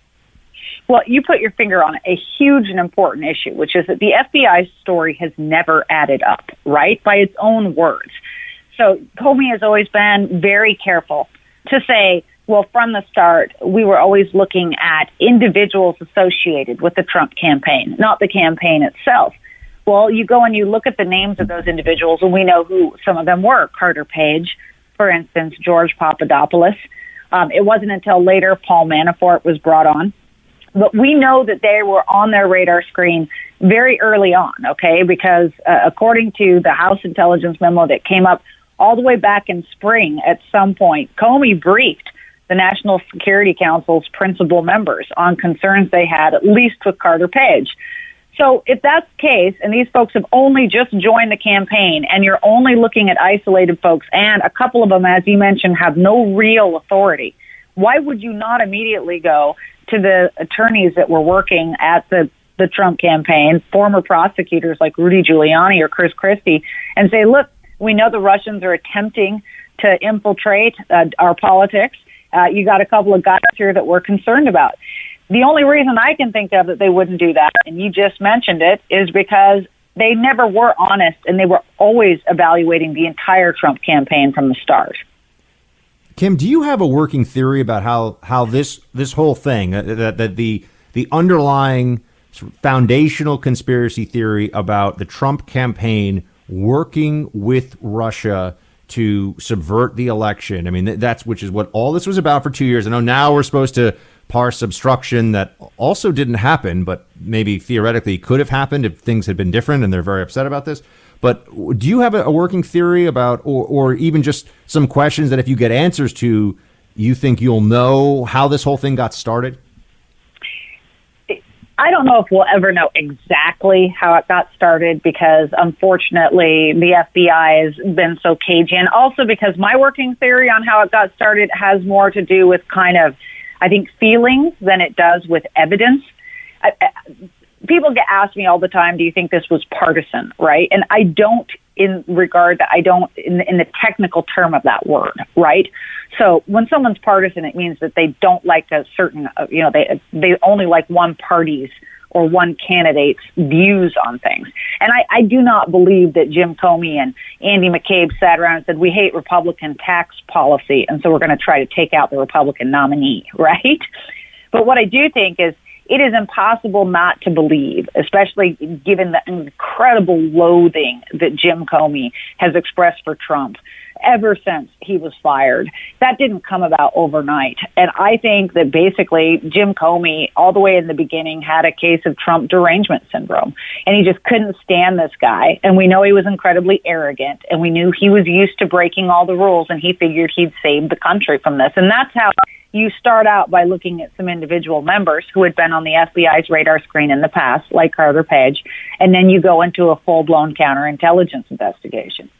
Well, you put your finger on a huge and important issue, which is that the FBI story has never added up, right? By its own words. So Comey has always been very careful to say, well, from the start, we were always looking at individuals associated with the Trump campaign, not the campaign itself. Well, you go and you look at the names of those individuals, and we know who some of them were. Carter Page, for instance, George Papadopoulos. Um, it wasn't until later Paul Manafort was brought on. But we know that they were on their radar screen very early on, okay? Because uh, according to the House intelligence memo that came up all the way back in spring at some point, Comey briefed the National Security Council's principal members on concerns they had, at least with Carter Page. So if that's the case, and these folks have only just joined the campaign, and you're only looking at isolated folks, and a couple of them, as you mentioned, have no real authority, why would you not immediately go to the attorneys that were working at the the Trump campaign, former prosecutors like Rudy Giuliani or Chris Christie, and say, look, we know the Russians are attempting to infiltrate uh, our politics uh, you got a couple of guys here that we're concerned about. The only reason I can think of that they wouldn't do that, and you just mentioned it, is because they never were honest and they were always evaluating the entire Trump campaign from the start. Kim, do you have a working theory about how, how this this whole thing that, that the the underlying foundational conspiracy theory about the Trump campaign working with Russia to subvert the election. I mean, that's which is what all this was about for two years. I know now we're supposed to parse obstruction that also didn't happen, but maybe theoretically could have happened if things had been different, and they're very upset about this. But do you have a, working theory about, or, or even just some questions that if you get answers to, you think you'll know how this whole thing got started? I don't know if we'll ever know exactly how it got started because unfortunately the FBI has been so cagey and also because my working theory on how it got started has more to do with kind of, I think, feelings than it does with evidence. I, I, people get asked me all the time, do you think this was partisan, right? And I don't in regard that I don't in, in the technical term of that word, right? So when someone's partisan, it means that they don't like a certain, uh, you know, they they only like one party's or one candidate's views on things. And I, I do not believe that Jim Comey and Andy McCabe sat around and said, we hate Republican tax policy, and so we're going to try to take out the Republican nominee, right? But what I do think is it is impossible not to believe, especially given the incredible loathing that Jim Comey has expressed for Trump ever since he was fired. That didn't come about overnight. And I think that basically Jim Comey, all the way in the beginning, had a case of Trump derangement syndrome. And he just couldn't stand this guy. And we know he was incredibly arrogant. And we knew he was used to breaking all the rules. And he figured he'd save the country from this. And that's how you start out by looking at some individual members who had been on the FBI's radar screen in the past, like Carter Page, and then you go into a full blown counterintelligence investigation.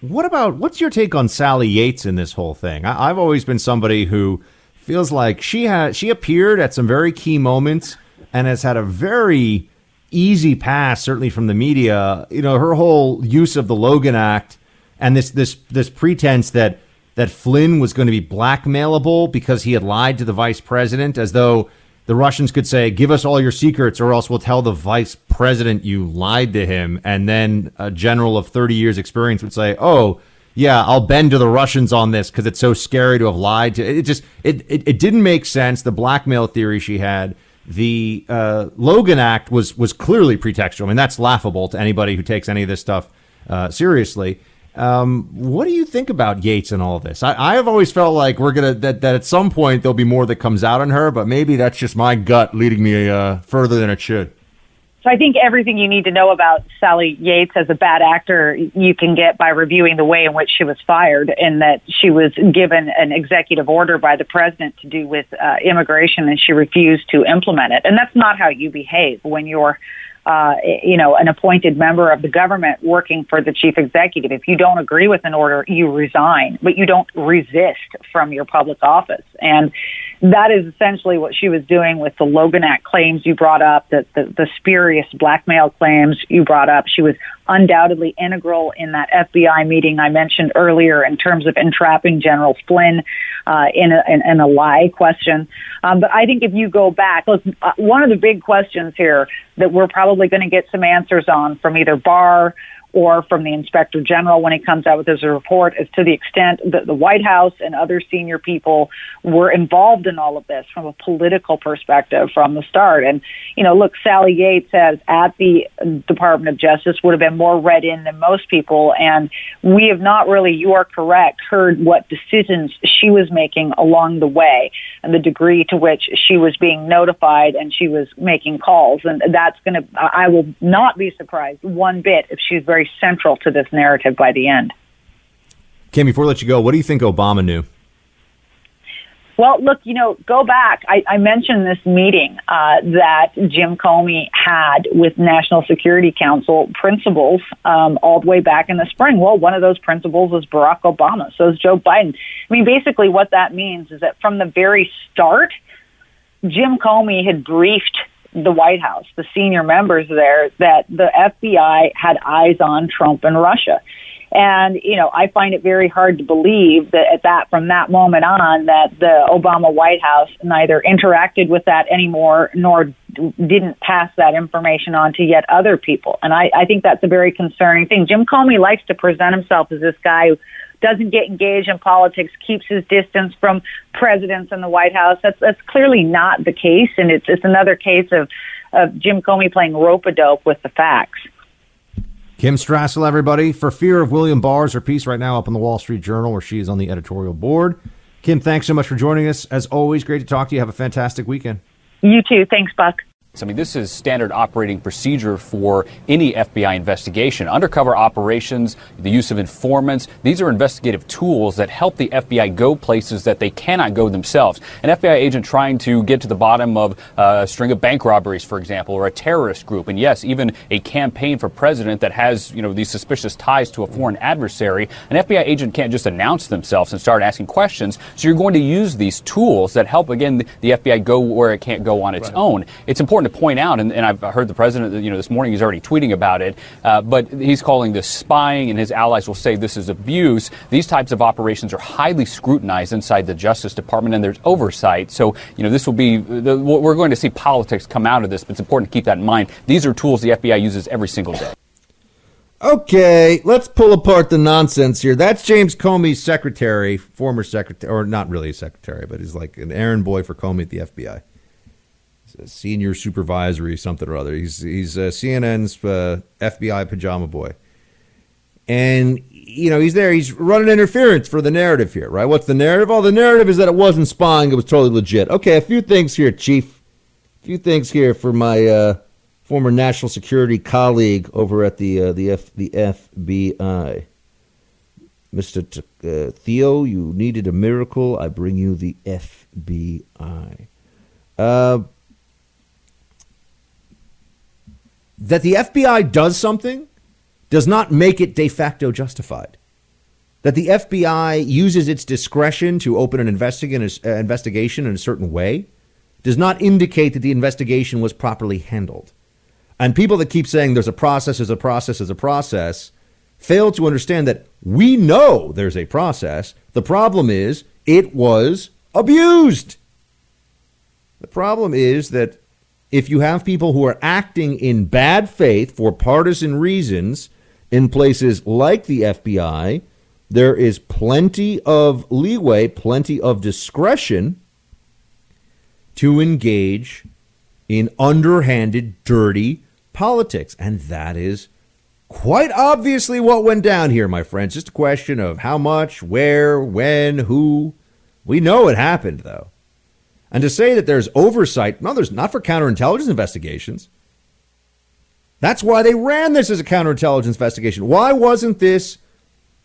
What about what's your take on Sally Yates in this whole thing? I, have always been somebody who feels like she had she appeared at some very key moments and has had a very easy pass, certainly from the media. You know, her whole use of the Logan Act and this this this pretense that that Flynn was going to be blackmailable because he had lied to the vice president, as though the Russians could say, "Give us all your secrets, or else we'll tell the vice president you lied to him." And then a general of 30 years experience would say, "Oh." Yeah, I'll bend to the Russians on this because it's so scary to have lied to. It just it, it, it didn't make sense. The blackmail theory she had, the uh, Logan Act was was clearly pretextual. I mean, that's laughable to anybody who takes any of this stuff uh, seriously. Um, what do you think about Yates and all this? I, I have always felt like we're gonna that, that at some point there'll be more that comes out on her, but maybe that's just my gut leading me uh, further than it should. So I think everything you need to know about Sally Yates as a bad actor you can get by reviewing the way in which she was fired, and that she was given an executive order by the president to do with uh, immigration, and she refused to implement it. And that's not how you behave when you're uh, you know, an appointed member of the government working for the chief executive. If you don't agree with an order, you resign, but you don't resist from your public office. And that is essentially what she was doing with the Logan Act claims you brought up, the, the, the spurious blackmail claims you brought up. She was undoubtedly integral in that FBI meeting I mentioned earlier in terms of entrapping General Flynn uh, in, a, in, in, a lie question. Um, but I think if you go back, look, uh, one of the big questions here that we're probably going to get some answers on from either Barr or from the inspector general when he comes out with his report as to the extent that the White House and other senior people were involved in all of this from a political perspective from the start. And, you know, look, Sally Yates says at the Department of Justice would have been more read in than most people. And we have not really, you are correct, heard what decisions she was making along the way and the degree to which she was being notified and she was making calls. And that's going to, I will not be surprised one bit if she's very central to this narrative by the end. Kim, before I let you go, what do you think Obama knew? Well, look, you know, go back. I, I mentioned this meeting uh, that Jim Comey had with National Security Council principals um, all the way back in the spring. Well, one of those principals was Barack Obama. So is Joe Biden. I mean, basically, what that means is that from the very start, Jim Comey had briefed the White House, the senior members there, that the FBI had eyes on Trump and Russia. And, you know, I find it very hard to believe that at that, from that moment on, that the Obama White House neither interacted with that anymore nor didn't pass that information on to yet other people. And I, I think that's a very concerning thing. Jim Comey likes to present himself as this guy doesn't get engaged in politics, keeps his distance from presidents in the White House. That's that's clearly not the case, and it's it's another case of of Jim Comey playing rope a dope with the facts. Kim Strassel, everybody, for fear of William Barr's her piece right now up in the Wall Street Journal, where she is on the editorial board. Kim, thanks so much for joining us. As always, great to talk to you. Have a fantastic weekend. You too. Thanks, Buck. I mean, this is standard operating procedure for any FBI investigation. Undercover operations, the use of informants, these are investigative tools that help the FBI go places that they cannot go themselves. An FBI agent trying to get to the bottom of uh, a string of bank robberies, for example, or a terrorist group, and yes, even a campaign for president that has, you know, these suspicious ties to a foreign adversary, an FBI agent can't just announce themselves and start asking questions. So you're going to use these tools that help, again, the FBI go where it can't go on its right. own. It's important important to point out, and, and I've heard the president, you know, this morning he's already tweeting about it, uh, but he's calling this spying, and his allies will say this is abuse. These types of operations are highly scrutinized inside the Justice Department, and there's oversight. So, you know, this will be, the, we're going to see politics come out of this, but it's important to keep that in mind. These are tools the FBI uses every single day. Okay, let's pull apart the nonsense here. That's James Comey's secretary, former secretary, or not really a secretary, but he's like an errand boy for Comey at the FBI. Senior supervisory something or other. He's he's uh, CNN's uh, FBI pajama boy, and you know he's there. He's running interference for the narrative here, right? What's the narrative? Oh, the narrative is that it wasn't spying; it was totally legit. Okay, a few things here, Chief. A few things here for my. Uh, former national security colleague over at the uh, the F, the FBI. Mr. T- uh, Theo, you needed a miracle. I bring you the FBI. Uh, that the FBI does something does not make it de facto justified. That the FBI uses its discretion to open an uh, investigation in a certain way does not indicate that the investigation was properly handled. And people that keep saying there's a process, there's a process, there's a process, fail to understand that we know there's a process. The problem is it was abused. The problem is that if you have people who are acting in bad faith for partisan reasons in places like the FBI, there is plenty of leeway, plenty of discretion to engage in underhanded, dirty politics. And that is quite obviously what went down here, my friends. Just a question of how much, where, when, who. We know it happened, though. And to say that there's oversight, no, there's not for counterintelligence investigations. That's why they ran this as a counterintelligence investigation. Why wasn't this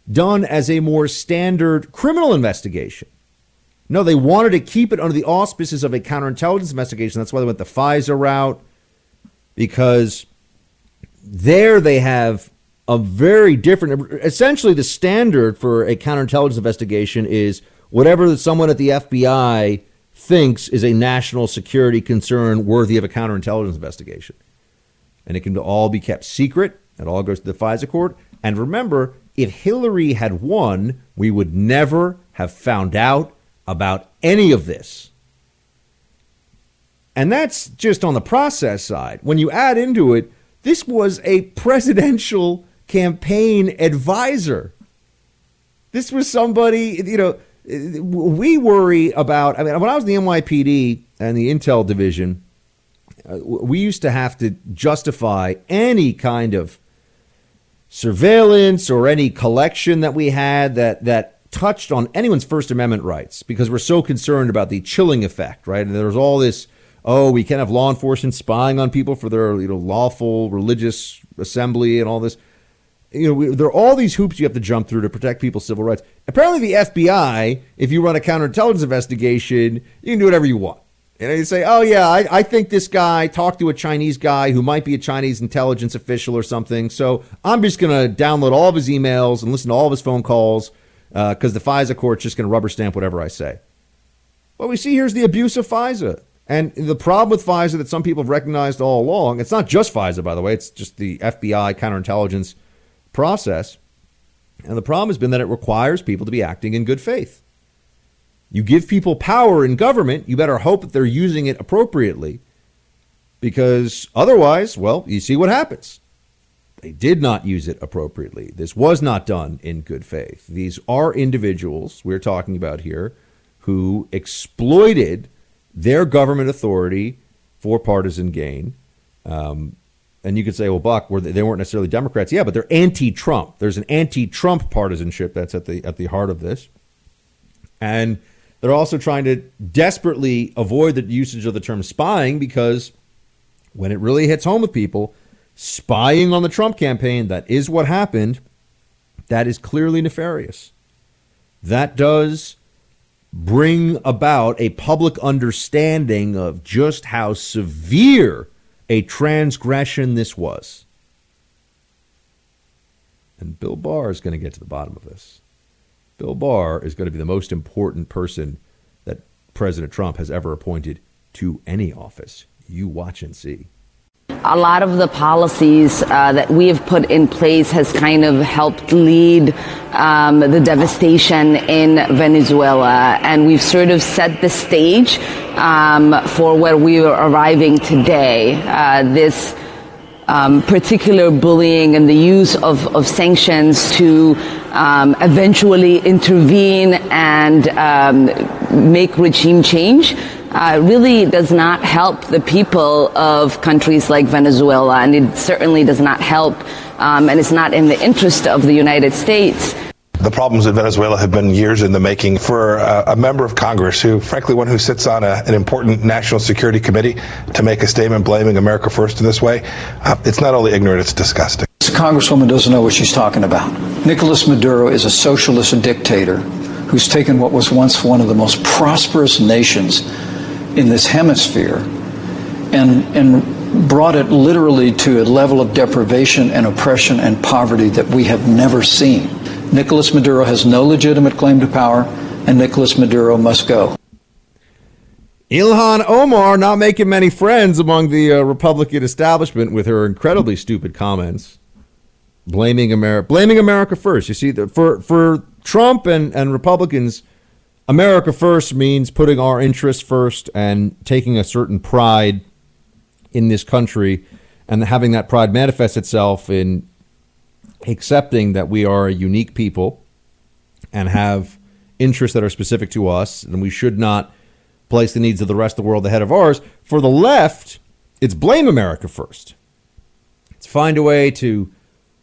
done as a more standard criminal investigation? No, they wanted to keep it under the auspices of a counterintelligence investigation. That's why they went the FISA route because there they have a very different essentially the standard for a counterintelligence investigation is whatever someone at the FBI thinks is a national security concern worthy of a counterintelligence investigation. And it can all be kept secret. It all goes to the FISA court. And remember, if Hillary had won, we would never have found out about any of this. And that's just on the process side. When you add into it, this was a presidential campaign advisor. This was somebody, you know, we worry about. I mean, when I was in the NYPD and the Intel division, uh, we used to have to justify any kind of surveillance or any collection that we had that that touched on anyone's First Amendment rights because we're so concerned about the chilling effect, right? And there's all this oh, we can't have law enforcement spying on people for their you know lawful religious assembly and all this. You know, we, there are all these hoops you have to jump through to protect people's civil rights. Apparently, the FBI, if you run a counterintelligence investigation, you can do whatever you want. And you say, oh, yeah, I, I think this guy talked to a Chinese guy who might be a Chinese intelligence official or something. So I'm just going to download all of his emails and listen to all of his phone calls because uh, the FISA court's just going to rubber stamp whatever I say. What we see here is the abuse of FISA. And the problem with FISA that some people have recognized all along, it's not just FISA, by the way, it's just the FBI counterintelligence process. And the problem has been that it requires people to be acting in good faith. You give people power in government, you better hope that they're using it appropriately. Because otherwise, well, you see what happens. They did not use it appropriately. This was not done in good faith. These are individuals we're talking about here who exploited their government authority for partisan gain. Um, and you could say, well, Buck, were they, they, weren't necessarily Democrats. Yeah, but they're anti-Trump. There's an anti-Trump partisanship that's at the at the heart of this, and they're also trying to desperately avoid the usage of the term spying because when it really hits home with people, spying on the Trump campaign, that is what happened. That is clearly nefarious. That does bring about a public understanding of just how severe a transgression this was. And Bill Barr is going to get to the bottom of this. Bill Barr is going to be the most important person that President Trump has ever appointed to any office. You watch and see. A lot of the policies uh, that we have put in place has kind of helped lead um, the devastation in Venezuela, and we've sort of set the stage um, for where we are arriving today. Uh, this um, particular bullying and the use of, of sanctions to um, eventually intervene and um, make regime change uh, really does not help the people of countries like Venezuela, and it certainly does not help, um, and it's not in the interest of the United States. The problems in Venezuela have been years in the making. For a, a member of Congress who, frankly, one who sits on a, an important national security committee to make a statement blaming America first in this way, uh, it's not only ignorant, it's disgusting. This congresswoman doesn't know what she's talking about. Nicolas Maduro is a socialist dictator who's taken what was once one of the most prosperous nations in this hemisphere and, and brought it literally to a level of deprivation and oppression and poverty that we have never seen. Nicolas Maduro has no legitimate claim to power, and Nicolas Maduro must go. Ilhan Omar not making many friends among the uh, Republican establishment with her incredibly stupid comments, blaming America, blaming America first. You see, the, for for Trump and and Republicans, America first means putting our interests first and taking a certain pride in this country, and having that pride manifest itself in accepting that we are a unique people and have interests that are specific to us, and we should not place the needs of the rest of the world ahead of ours. For the left, it's blame America first. It's find a way to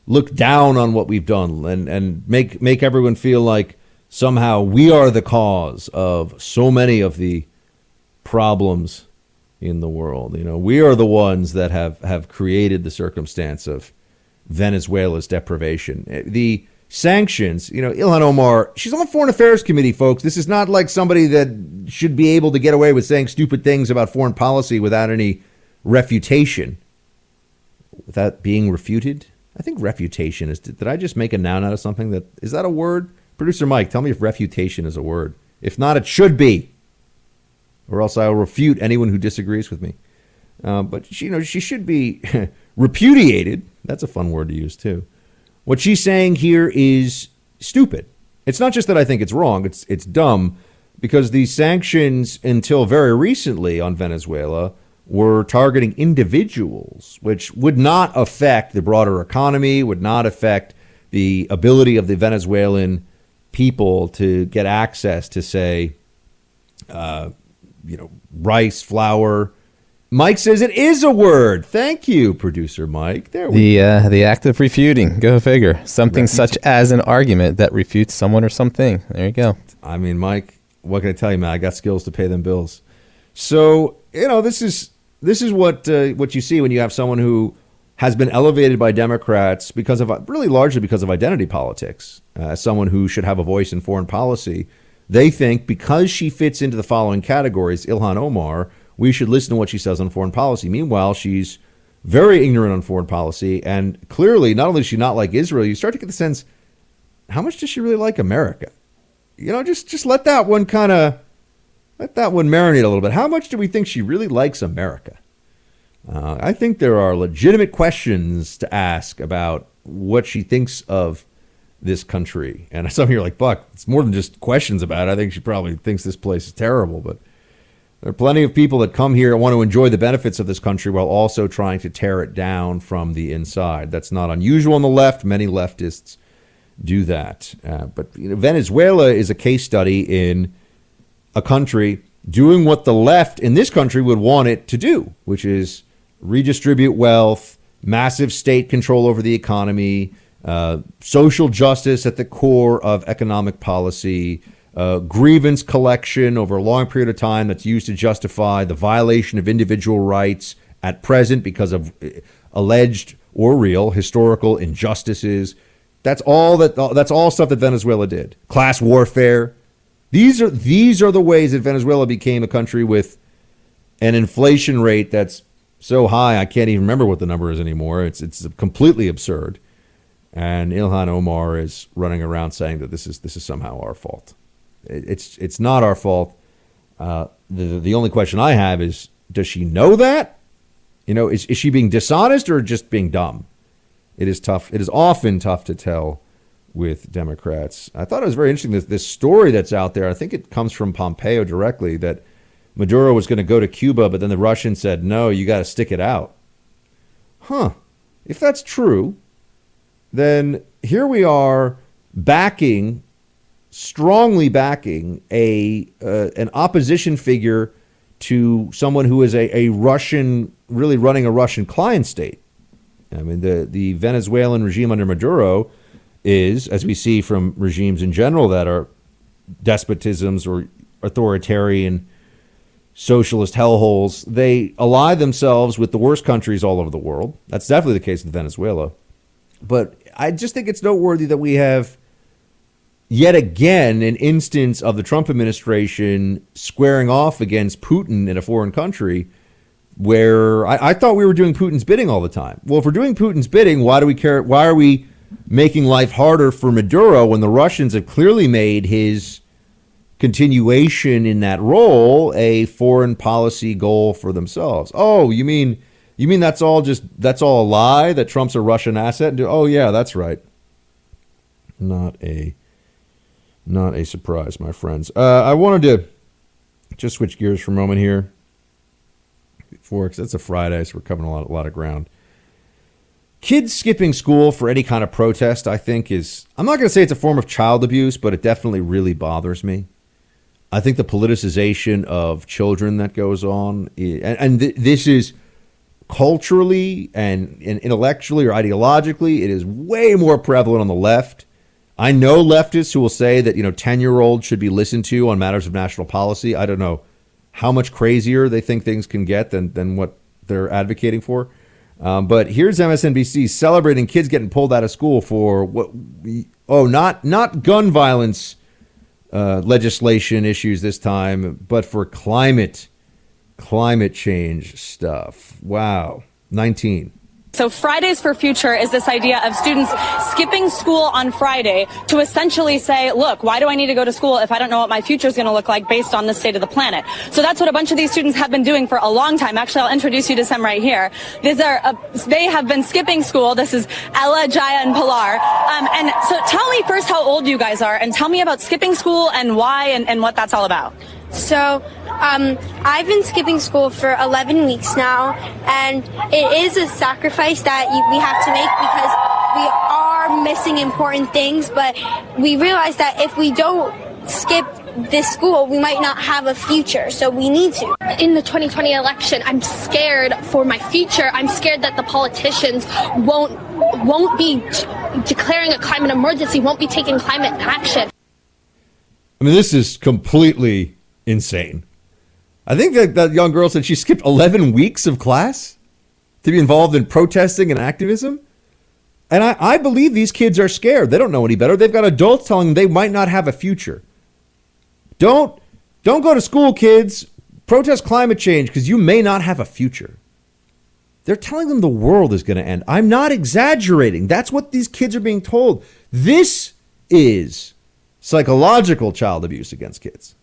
look down on what we've done and, and make make everyone feel like somehow we are the cause of so many of the problems in the world. You know, we are the ones that have, have created the circumstance of Venezuela's deprivation. Eh, the sanctions, you know, Ilhan Omar, she's on the Foreign Affairs Committee, folks. This is not like somebody that should be able to get away with saying stupid things about foreign policy without any refutation, without being refuted. I think refutation is. Did I just make a noun out of something? That is that a word? Producer Mike, tell me if refutation is a word. If not, it should be, or else I will refute anyone who disagrees with me. Uh, but she, you know, she should be repudiated. That's a fun word to use too. What she's saying here is stupid. It's not just that I think it's wrong, it's it's dumb because these sanctions until very recently on Venezuela were targeting individuals, which would not affect the broader economy, would not affect the ability of the Venezuelan people to get access to, say, uh, you know, rice, flour, Mike says it is a word. Thank you, producer Mike. There we the uh, the act of refuting. Go figure. Something such as an argument that refutes someone or something. There you go. I mean, Mike, what can I tell you, man? I got skills to pay them bills. So you know, this is this is what uh, what you see when you have someone who has been elevated by Democrats because of really largely because of identity politics. Uh, someone who should have a voice in foreign policy, they think because she fits into the following categories, Ilhan Omar we should listen to what she says on foreign policy. Meanwhile, she's very ignorant on foreign policy, and clearly, not only does she not like Israel, you start to get the sense how much does she really like America? You know, just just let that one kind of let that one marinate a little bit. How much do we think she really likes America? Uh, I think there are legitimate questions to ask about what she thinks of this country. And some of you are like, Buck, it's more than just questions about it. I think she probably thinks this place is terrible. But there are plenty of people that come here and want to enjoy the benefits of this country while also trying to tear it down from the inside. That's not unusual on the left. Many leftists do that. Uh, but you know, Venezuela is a case study in a country doing what the left in this country would want it to do, which is redistribute wealth, massive state control over the economy, uh, social justice at the core of economic policy uh, grievance collection over a long period of time that's used to justify the violation of individual rights at present because of uh, alleged or real historical injustices. That's all that that's all stuff that Venezuela did. Class warfare. These are these are the ways that Venezuela became a country with an inflation rate that's so high I can't even remember what the number is anymore. It's it's completely absurd. And Ilhan Omar is running around saying that this is this is somehow our fault. It's it's not our fault. Uh, the the only question I have is, does she know that, You know, is, is she being dishonest or just being dumb? It is tough. It is often tough to tell with Democrats. I thought it was very interesting this, this story that's out there. I think it comes from Pompeo directly that Maduro was going to go to Cuba, but then the Russians said, no, you got to stick it out. Huh. If that's true, then here we are backing, strongly backing a uh, an opposition figure to someone who is a, a Russian, really running a Russian client state. I mean, the, the Venezuelan regime under Maduro is, as we see from regimes in general that are despotisms or authoritarian socialist hellholes, they ally themselves with the worst countries all over the world. That's definitely the case with Venezuela. But I just think it's noteworthy that we have yet again an instance of the Trump administration squaring off against Putin in a foreign country where I, I, thought we were doing Putin's bidding all the time. Well, if we're doing Putin's bidding, why do we care? Why are we making life harder for Maduro when the Russians have clearly made his continuation in that role a foreign policy goal for themselves? Oh, you mean you mean that's all just that's all a lie that Trump's a Russian asset? Oh yeah, that's right. Not a not a surprise, my friends. Uh, I wanted to just switch gears for a moment here before because it's a Friday, so we're covering a lot, a lot of ground. Kids skipping school for any kind of protest, I think, is I'm not going to say it's a form of child abuse, but it definitely really bothers me. I think the politicization of children that goes on, and, and th- this is culturally and, and intellectually or ideologically, it is way more prevalent on the left. I know leftists who will say that you know ten year olds should be listened to on matters of national policy. I don't know how much crazier they think things can get than than what they're advocating for. Um, but here's MSNBC celebrating kids getting pulled out of school for what? Oh, not not gun violence uh, legislation issues this time, but for climate climate change stuff. Wow, nineteen. So Fridays for Future is this idea of students skipping school on Friday to essentially say, look, why do I need to go to school if I don't know what my future is going to look like based on the state of the planet? So that's what a bunch of these students have been doing for a long time. Actually, I'll introduce you to some right here. These are, uh, they have been skipping school. This is Ella, Jaya, and Pilar. Um, and so tell me first how old you guys are and tell me about skipping school and why and, and what that's all about. So, um, I've been skipping school for 11 weeks now, and it is a sacrifice that we have to make because we are missing important things, but we realize that if we don't skip this school, we might not have a future, so we need to. In the 2020 election, I'm scared for my future. I'm scared that the politicians won't won't be declaring a climate emergency, won't be taking climate action. I mean, this is completely insane. I think that, that young girl said she skipped 11 weeks of class to be involved in protesting and activism. And I, I believe these kids are scared. They don't know any better. They've got adults telling them they might not have a future. Don't don't go to school, kids. Protest climate change because you may not have a future. They're telling them the world is going to end. I'm not exaggerating. That's what these kids are being told. This is psychological child abuse against kids.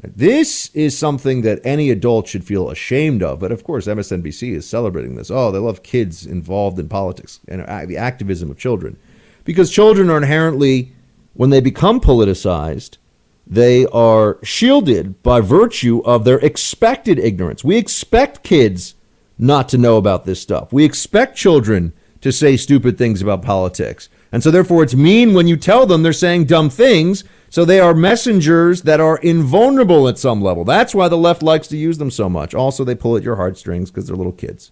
This is something that any adult should feel ashamed of. But of course, MSNBC is celebrating this. Oh, they love kids involved in politics and the activism of children. Because children are inherently, when they become politicized, they are shielded by virtue of their expected ignorance. We expect kids not to know about this stuff. We expect children to say stupid things about politics. And so, therefore, it's mean when you tell them they're saying dumb things so they are messengers that are invulnerable at some level. That's why the left likes to use them so much. Also, they pull at your heartstrings because they're little kids.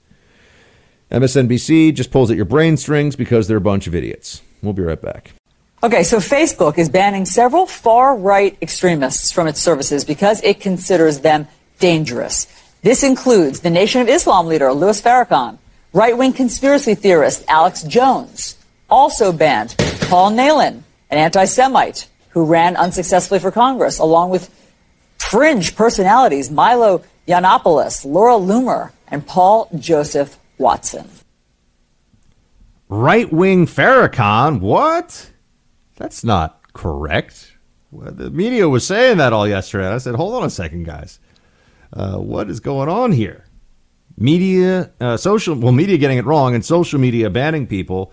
MSNBC just pulls at your brain strings because they're a bunch of idiots. We'll be right back. Okay, so Facebook is banning several far right extremists from its services because it considers them dangerous. This includes the Nation of Islam leader Louis Farrakhan, right wing conspiracy theorist Alex Jones, also banned Paul Nehlen, an anti Semite who ran unsuccessfully for Congress, along with fringe personalities Milo Yiannopoulos, Laura Loomer, and Paul Joseph Watson. Right wing Farrakhan? What? That's not correct. Well, the media was saying that all yesterday. I said, hold on a second, guys. Uh, what is going on here? media, uh, social, well, media getting it wrong and social media banning people.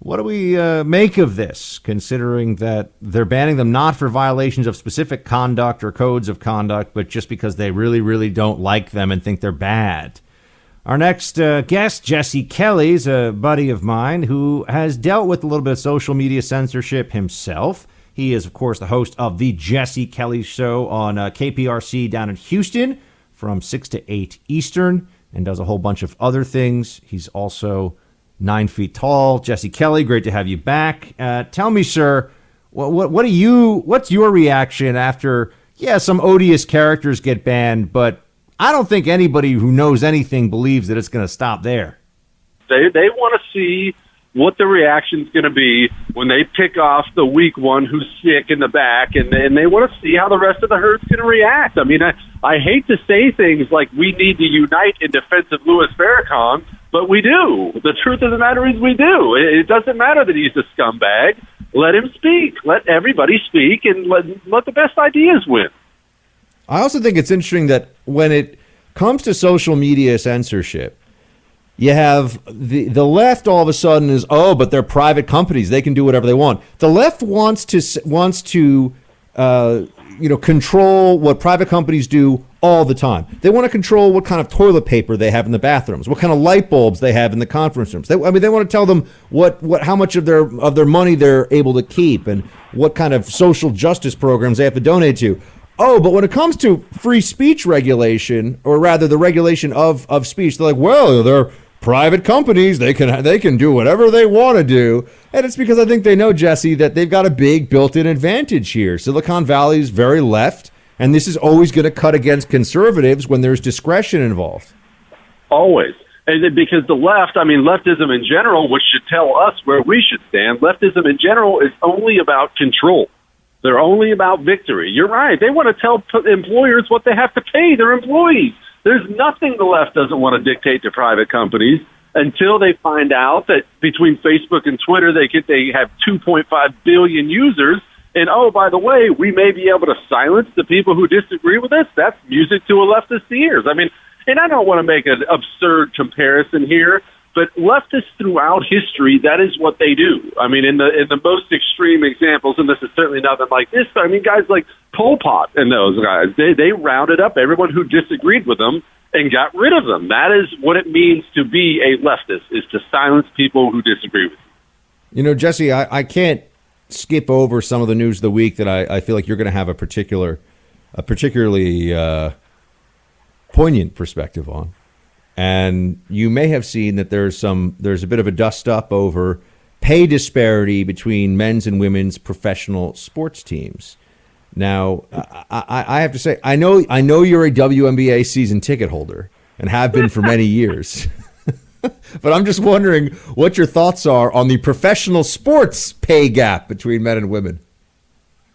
What do we uh, make of this, considering that they're banning them not for violations of specific conduct or codes of conduct, but just because they really, really don't like them and think they're bad? Our next uh, guest, Jesse Kelly, is a buddy of mine who has dealt with a little bit of social media censorship himself. He is, of course, the host of The Jesse Kelly Show on uh, KPRC down in Houston from 6 to 8 Eastern and does a whole bunch of other things. He's also nine feet tall. Jesse Kelly, great to have you back. Uh, tell me, sir, what, what, what do you? What's your reaction after? Yeah, some odious characters get banned, but I don't think anybody who knows anything believes that it's going to stop there. They they want to see what the reaction's going to be when they pick off the weak one who's sick in the back, and and they want to see how the rest of the herd's going to react. I mean, I I hate to say things like we need to unite in defense of Louis Farrakhan, but we do. The truth of the matter is we do. It, it doesn't matter that he's a scumbag. Let him speak. Let everybody speak, and let let the best ideas win. I also think it's interesting that when it comes to social media censorship, you have the the left all of a sudden is oh, but they're private companies; they can do whatever they want. The left wants to wants to uh, you know control what private companies do all the time. They want to control what kind of toilet paper they have in the bathrooms, what kind of light bulbs they have in the conference rooms. They, I mean, they want to tell them what what how much of their of their money they're able to keep and what kind of social justice programs they have to donate to. Oh, but when it comes to free speech regulation, or rather the regulation of, of speech, they're like, well, they're private companies. They can they can do whatever they want to do, and it's because I think they know Jesse that they've got a big built-in advantage here. Silicon Valley is very left, and this is always going to cut against conservatives when there's discretion involved. Always. And because the left, I mean, leftism in general, which should tell us where we should stand, leftism in general is only about control. They're only about victory. You're right. They want to tell employers what they have to pay their employees. There's nothing the left doesn't want to dictate to private companies until they find out that between Facebook and Twitter they get they have 2.5 billion users. And oh, by the way, we may be able to silence the people who disagree with us. That's music to a leftist ears. I mean, and I don't want to make an absurd comparison here, but leftists throughout history, that is what they do. I mean, in the in the most extreme examples, and this is certainly nothing like this. I mean, guys like Pol Pot and those guys, they they rounded up everyone who disagreed with them and got rid of them. That is what it means to be a leftist: is to silence people who disagree with you. You know, Jesse, I, I can't skip over some of the news of the week that I, I feel like you're going to have a particular, a particularly uh, poignant perspective on. And you may have seen that there's some there's a bit of a dust up over pay disparity between men's and women's professional sports teams. Now, I, I have to say, I know I know you're a WNBA season ticket holder and have been for many years. but I'm just wondering what your thoughts are on the professional sports pay gap between men and women.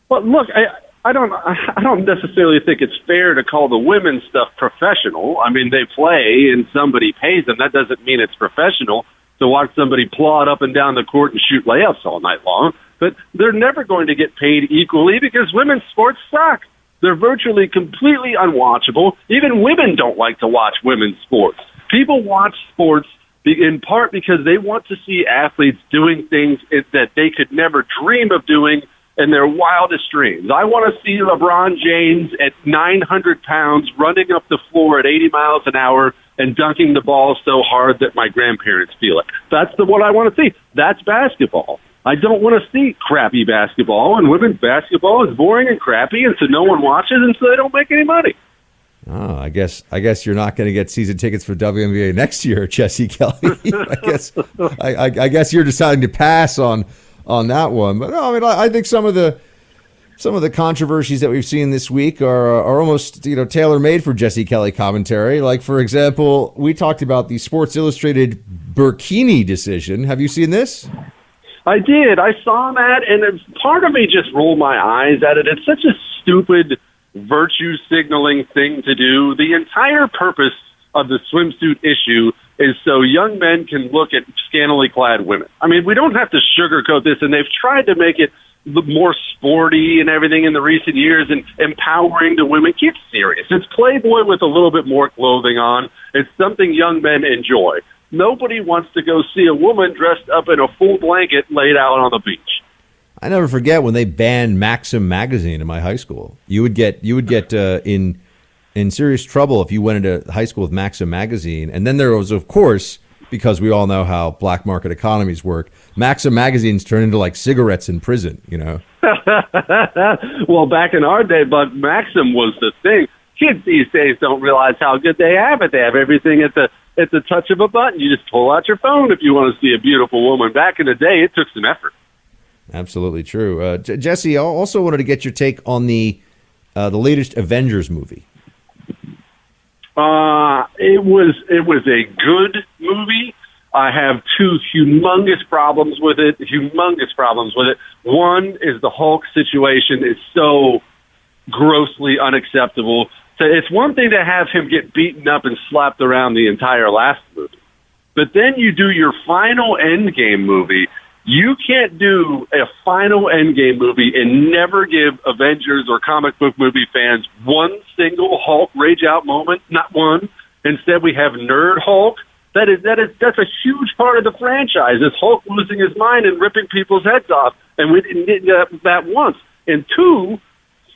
Well, look, I, I don't I don't necessarily think it's fair to call the women's stuff professional. I mean, they play and somebody pays them. That doesn't mean it's professional to watch somebody plod up and down the court and shoot layups all night long. But they're never going to get paid equally because women's sports suck. They're virtually completely unwatchable. Even women don't like to watch women's sports. People watch sports in part because they want to see athletes doing things that they could never dream of doing in their wildest dreams. I want to see LeBron James at 900 pounds running up the floor at 80 miles an hour and dunking the ball so hard that my grandparents feel it. That's the what I want to see. That's basketball. I don't want to see crappy basketball, and women's basketball is boring and crappy, and so no one watches, and so they don't make any money. Oh, I guess I guess you're not going to get season tickets for WNBA next year, Jesse Kelly. I guess I, I, I guess you're deciding to pass on on that one. But no, I mean, I, I think some of the some of the controversies that we've seen this week are are almost you know tailor made for Jesse Kelly commentary. Like for example, we talked about the Sports Illustrated Burkini decision. Have you seen this? I did. I saw that, and part of me just rolled my eyes at it. It's such a stupid virtue signaling thing to do. The entire purpose of the swimsuit issue is so young men can look at scantily clad women. I mean, we don't have to sugarcoat this, and they've tried to make it more sporty and everything in the recent years and empowering to women. Get serious. It's Playboy with a little bit more clothing on. It's something young men enjoy. Nobody wants to go see a woman dressed up in a full blanket laid out on the beach. I never forget when they banned Maxim magazine in my high school. You would get you would get uh, in in serious trouble if you went into high school with Maxim magazine. And then there was, of course, because we all know how black market economies work, Maxim magazines turn into like cigarettes in prison. You know. well, back in our day, but Maxim was the thing. Kids these days don't realize how good they have it. They have everything at the at the touch of a button. You just pull out your phone if you want to see a beautiful woman. Back in the day, it took some effort. Absolutely true. Uh, J- Jesse, I also wanted to get your take on the uh, the latest Avengers movie. Uh, it was it was a good movie. I have two humongous problems with it. Humongous problems with it. One is the Hulk situation is so grossly unacceptable. So it's one thing to have him get beaten up and slapped around the entire last movie, but then you do your final Endgame movie. You can't do a final Endgame movie and never give Avengers or comic book movie fans one single Hulk rage out moment. Not one. Instead, we have Nerd Hulk. That is that is that's a huge part of the franchise. Is Hulk losing his mind and ripping people's heads off, and we didn't get that, that once. And two,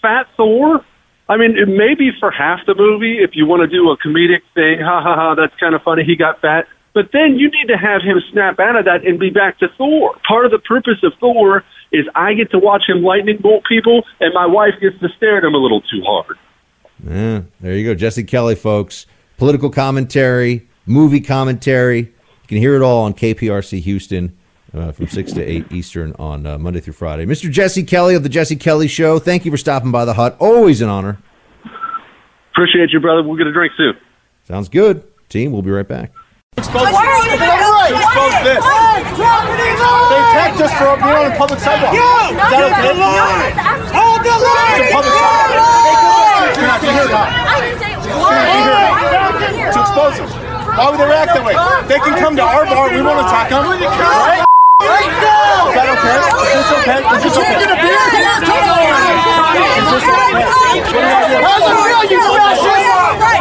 Fat Thor. I mean, it may be for half the movie if you want to do a comedic thing. Ha ha ha! That's kind of funny. He got fat. But then you need to have him snap out of that and be back to Thor. Part of the purpose of Thor is I get to watch him lightning bolt people, and my wife gets to stare at him a little too hard. Yeah, there you go, Jesse Kelly, folks. Political commentary, movie commentary. You can hear it all on KPRC Houston uh, from six to eight Eastern on uh, Monday through Friday. Mr. Jesse Kelly of the Jesse Kelly Show. Thank you for stopping by the hut. Always an honor. Appreciate you, brother. We'll get a drink soon. Sounds good. Team, we'll be right back. Expose Expose this. They attacked us for being on a public sidewalk. You! Is that okay? Hold the line! It's a public sidewalk. You're not here now. You're not here to expose them. Why would they react that way? They can come to our bar. We won't attack them. Right? Right now! Is that okay? Is this okay? Is this okay? Drinking a beer here? Come on! Is this okay? How's it real, you fascist?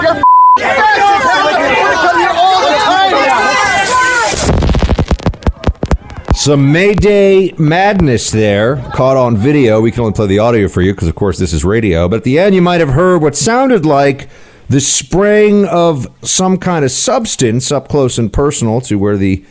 You're fascist! We're gonna come here all the time! Some Mayday madness there, caught on video. We can only play the audio for you because, of course, this is radio. But at the end, you might have heard what sounded like the spraying of some kind of substance up close and personal to where the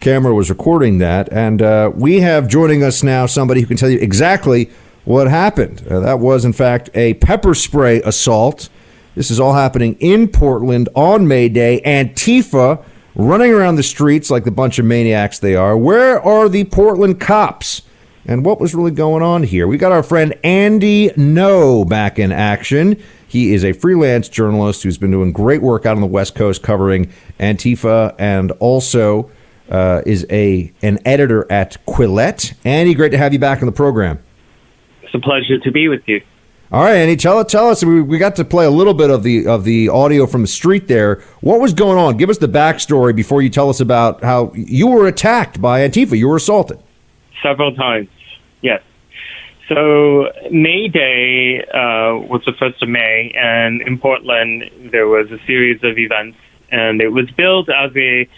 camera was recording that. And uh, we have joining us now somebody who can tell you exactly what happened. Uh, that was, in fact, a pepper spray assault. This is all happening in Portland on May Day. Antifa running around the streets like the bunch of maniacs they are. Where are the Portland cops? And what was really going on here? We got our friend Andy Ngo back in action. He is a freelance journalist who's been doing great work out on the West Coast covering Antifa and also uh, is a an editor at Quillette. Andy, great to have you back on the program. It's a pleasure to be with you. All right, Andy, tell tell us. We, we got to play a little bit of the of the audio from the street there. What was going on? Give us the backstory before you tell us about how you were attacked by Antifa. You were assaulted. Several times, yes. So May Day uh, was the first of May, and in Portland there was a series of events, and it was billed as a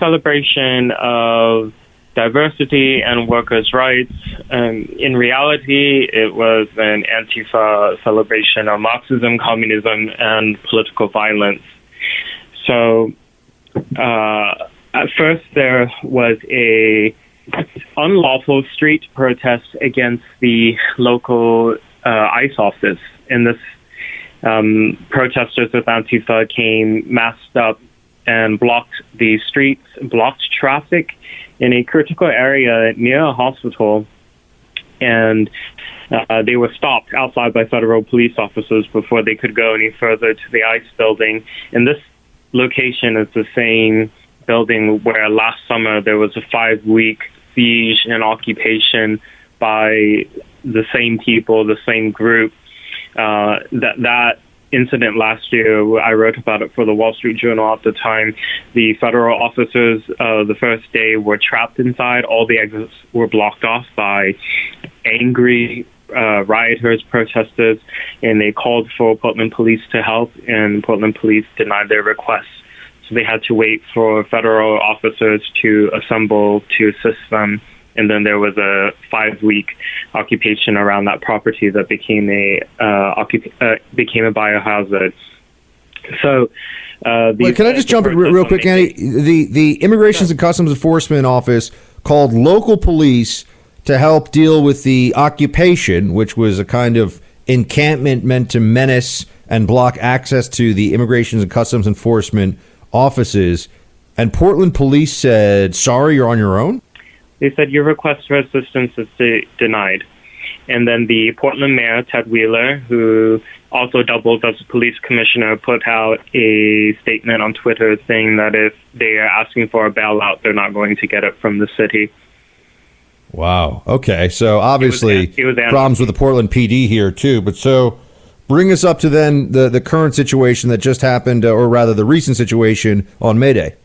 celebration of diversity and workers' rights. Um, in reality, it was an Antifa celebration of Marxism, communism, and political violence. So, uh, at first, there was a unlawful street protest against the local uh, ICE office. In this, um, protesters with Antifa came masked up and blocked the streets, blocked traffic in a critical area near a hospital, and uh, they were stopped outside by federal police officers before they could go any further to the ICE building. And this location is the same building where last summer there was a five week siege and occupation by the same people, the same group. Uh, that that incident last year, I wrote about it for the Wall Street Journal at the time. The federal officers, uh, the first day, were trapped inside. All the exits were blocked off by angry uh, rioters, protesters, and they called for Portland police to help, and Portland police denied their request. so they had to wait for federal officers to assemble to assist them. And then there was a five-week occupation around that property that became a uh, occup- uh, became a biohazard. So, uh, Wait, can I just jump in real, real quick, Andy? The the Immigrations and Customs Enforcement Office called local police to help deal with the occupation, which was a kind of encampment meant to menace and block access to the Immigrations and Customs Enforcement offices. And Portland police said, "Sorry, you're on your own." They said your request for assistance is de- denied. And then the Portland mayor, Ted Wheeler, who also doubles as a police commissioner, put out a statement on Twitter saying that if they are asking for a bailout, they're not going to get it from the city. Wow. Okay. So obviously it was animal. problems with the Portland PD here too. But so bring us up to then the the current situation that just happened, uh, or rather the recent situation on May Day.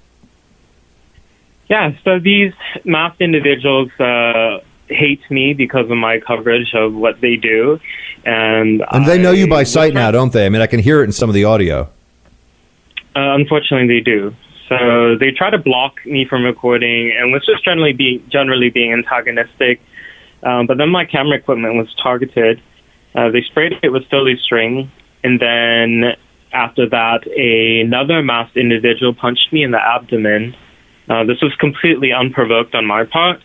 Yeah, so these masked individuals uh, hate me because of my coverage of what they do. And, And they know you by sight now, don't they? I mean, I can hear it in some of the audio. Uh, unfortunately, they do. So they try to block me from recording, and was just generally being generally being antagonistic. Um, but then my camera equipment was targeted. Uh, they sprayed it with silly string, and then after that, another masked individual punched me in the abdomen. Uh, this was completely unprovoked on my part.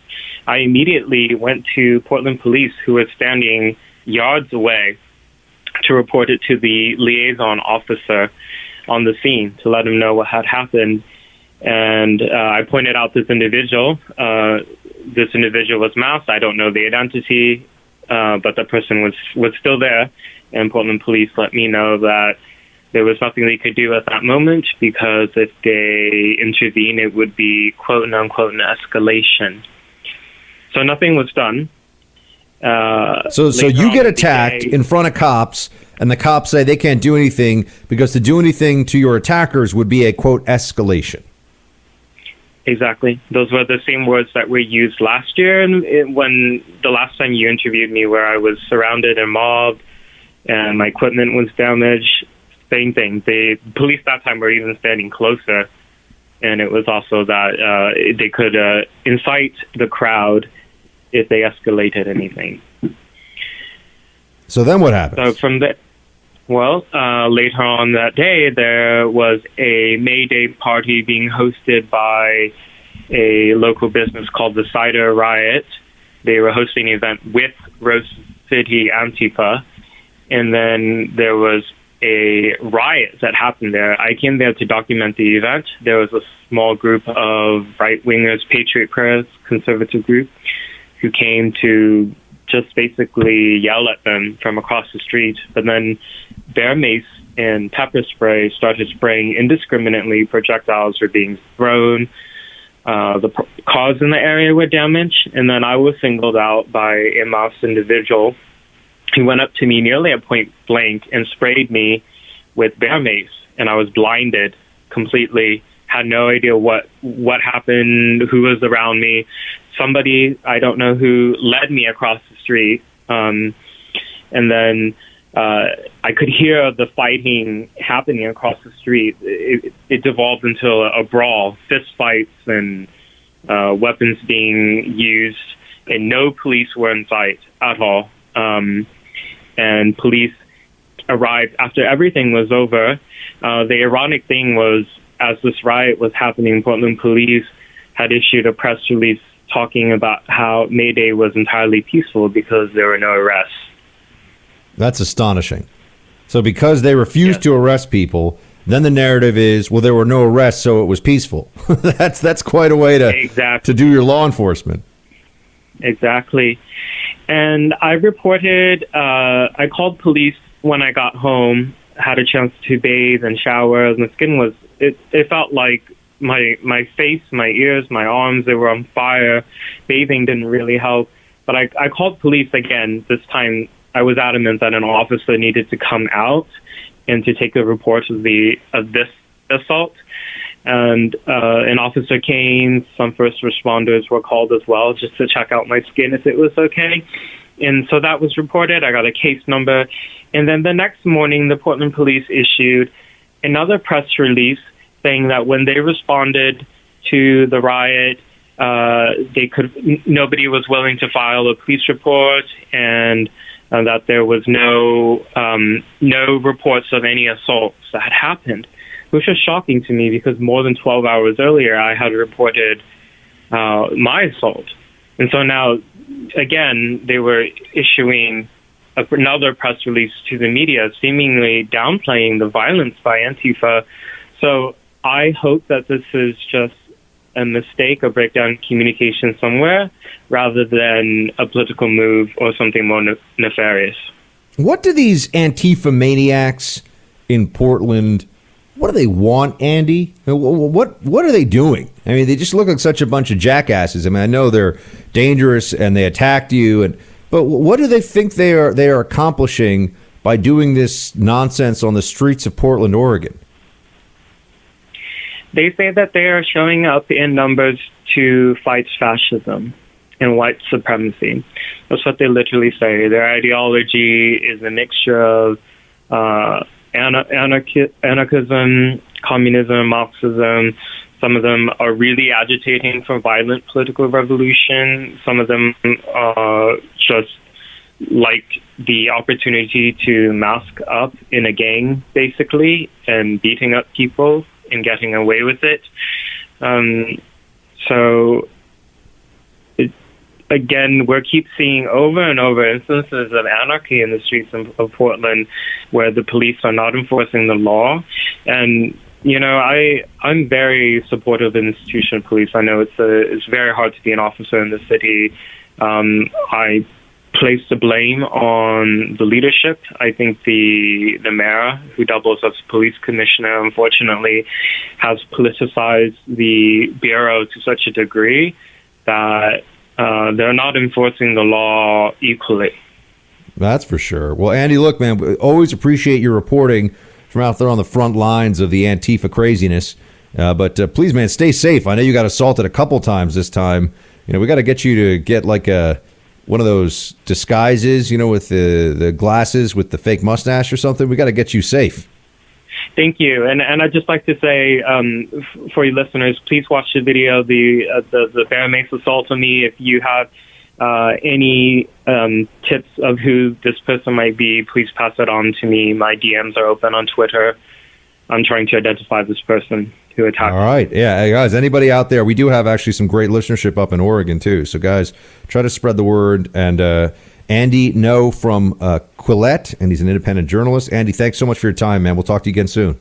I immediately went to Portland police, who were standing yards away, to report it to the liaison officer on the scene to let him know what had happened. And uh, I pointed out this individual. Uh, this individual was masked. I don't know the identity, uh, but the person was was still there. And Portland police let me know that there was nothing they could do at that moment because if they intervene, it would be quote unquote an escalation. So nothing was done. Uh, So so you get attacked day- in front of cops, and the cops say they can't do anything because to do anything to your attackers would be a quote escalation. Exactly. Those were the same words that were used last year and it, when the last time you interviewed me, where I was surrounded and mobbed and my equipment was damaged. Same thing. The police that time were even standing closer, and it was also that uh, they could uh, incite the crowd if they escalated anything. So then what happened? So from the well, uh, later on that day, there was a May Day party being hosted by a local business called the Cider Riot. They were hosting an event with Rose City Antifa, and then there was a riot that happened there. I came there to document the event. There was a small group of right wingers, Patriot Prayer, conservative group, who came to just basically yell at them from across the street. But then bear mace and pepper spray started spraying indiscriminately. Projectiles were being thrown. Uh, the cars in the area were damaged, and then I was singled out by a mouse individual who went up to me nearly at point blank and sprayed me with bear mace, and I was blinded completely. Had no idea what what happened, who was around me. Somebody I don't know who led me across the street, um, and then uh, I could hear the fighting happening across the street. It, it devolved into a, a brawl, fist fights, and uh, weapons being used, and no police were in sight at all. Um, and police arrived after everything was over. Uh, the ironic thing was, as this riot was happening, Portland police had issued a press release talking about how May Day was entirely peaceful because there were no arrests. That's astonishing. So because they refused to arrest people, then the narrative is, well, there were no arrests, so it was peaceful. that's that's quite a way to Exactly. to do your law enforcement. Exactly. And I reported, uh, I called police when I got home, had a chance to bathe and shower, and the skin was, it, it felt like my, my face, my ears, my arms, they were on fire. Bathing didn't really help. But I, I called police again. This time I was adamant that an officer needed to come out and to take a report of the, of this assault and uh, an officer came. Some first responders were called as well, just to check out my skin if it was okay. And so that was reported. I got a case number, and then the next morning, the Portland Police issued another press release saying that when they responded to the riot, uh, they could n- nobody was willing to file a police report, and uh, that there was no um, no reports of any assaults that had happened, which was shocking to me because more than 12 hours earlier I had reported uh, my assault, and so now again they were issuing another press release to the media, seemingly downplaying the violence by Antifa. So I hope that this is just a mistake, a breakdown in communication somewhere, rather than a political move or something more ne- nefarious. What do these Antifa maniacs in Portland? What do they want, Andy? Wh- wh- What what are they doing? I mean, they just look like such a bunch of jackasses. I mean, I know they're dangerous and they attacked you, and but what do they think they are they are accomplishing by doing this nonsense on the streets of Portland, Oregon? They say that they are showing up in numbers to fight fascism and white supremacy. That's what they literally say. Their ideology is a mixture of uh, ana- anarchi- anarchism, communism, Marxism. Some of them are really agitating for violent political revolution. Some of them uh, just like the opportunity to mask up in a gang, basically, and beating up people and getting away with it. Um, so, again, we keep seeing over and over instances of anarchy in the streets of, of Portland where the police are not enforcing the law. And you know, I I'm very supportive of the institution of police. I know it's a, it's very hard to be an officer in the city. Um, I place the blame on the leadership. I think the the mayor, who doubles as police commissioner, unfortunately, has politicized the bureau to such a degree that uh, they're not enforcing the law equally. That's for sure. Well, Andy, look, man, we always appreciate your reporting from out there on the front lines of the Antifa craziness. Uh, but uh, please, man, stay safe. I know you got assaulted a couple times this time. You know, we got to get you to get like a one of those disguises, you know, with the the glasses with the fake mustache or something. We got to get you safe. Thank you, and and I'd just like to say um, f- for your listeners, please watch the video, the uh, the the Bear Mace assault on me. If you have uh, any um, tips of who this person might be, please pass it on to me. My DMs are open on Twitter. I'm trying to identify this person who attacked. All right, yeah, hey, guys. Anybody out there? We do have actually some great listenership up in Oregon too. So, guys, try to spread the word. And uh, Andy Ngo from uh, Quillette, and he's an independent journalist. Andy, thanks so much for your time, man. We'll talk to you again soon.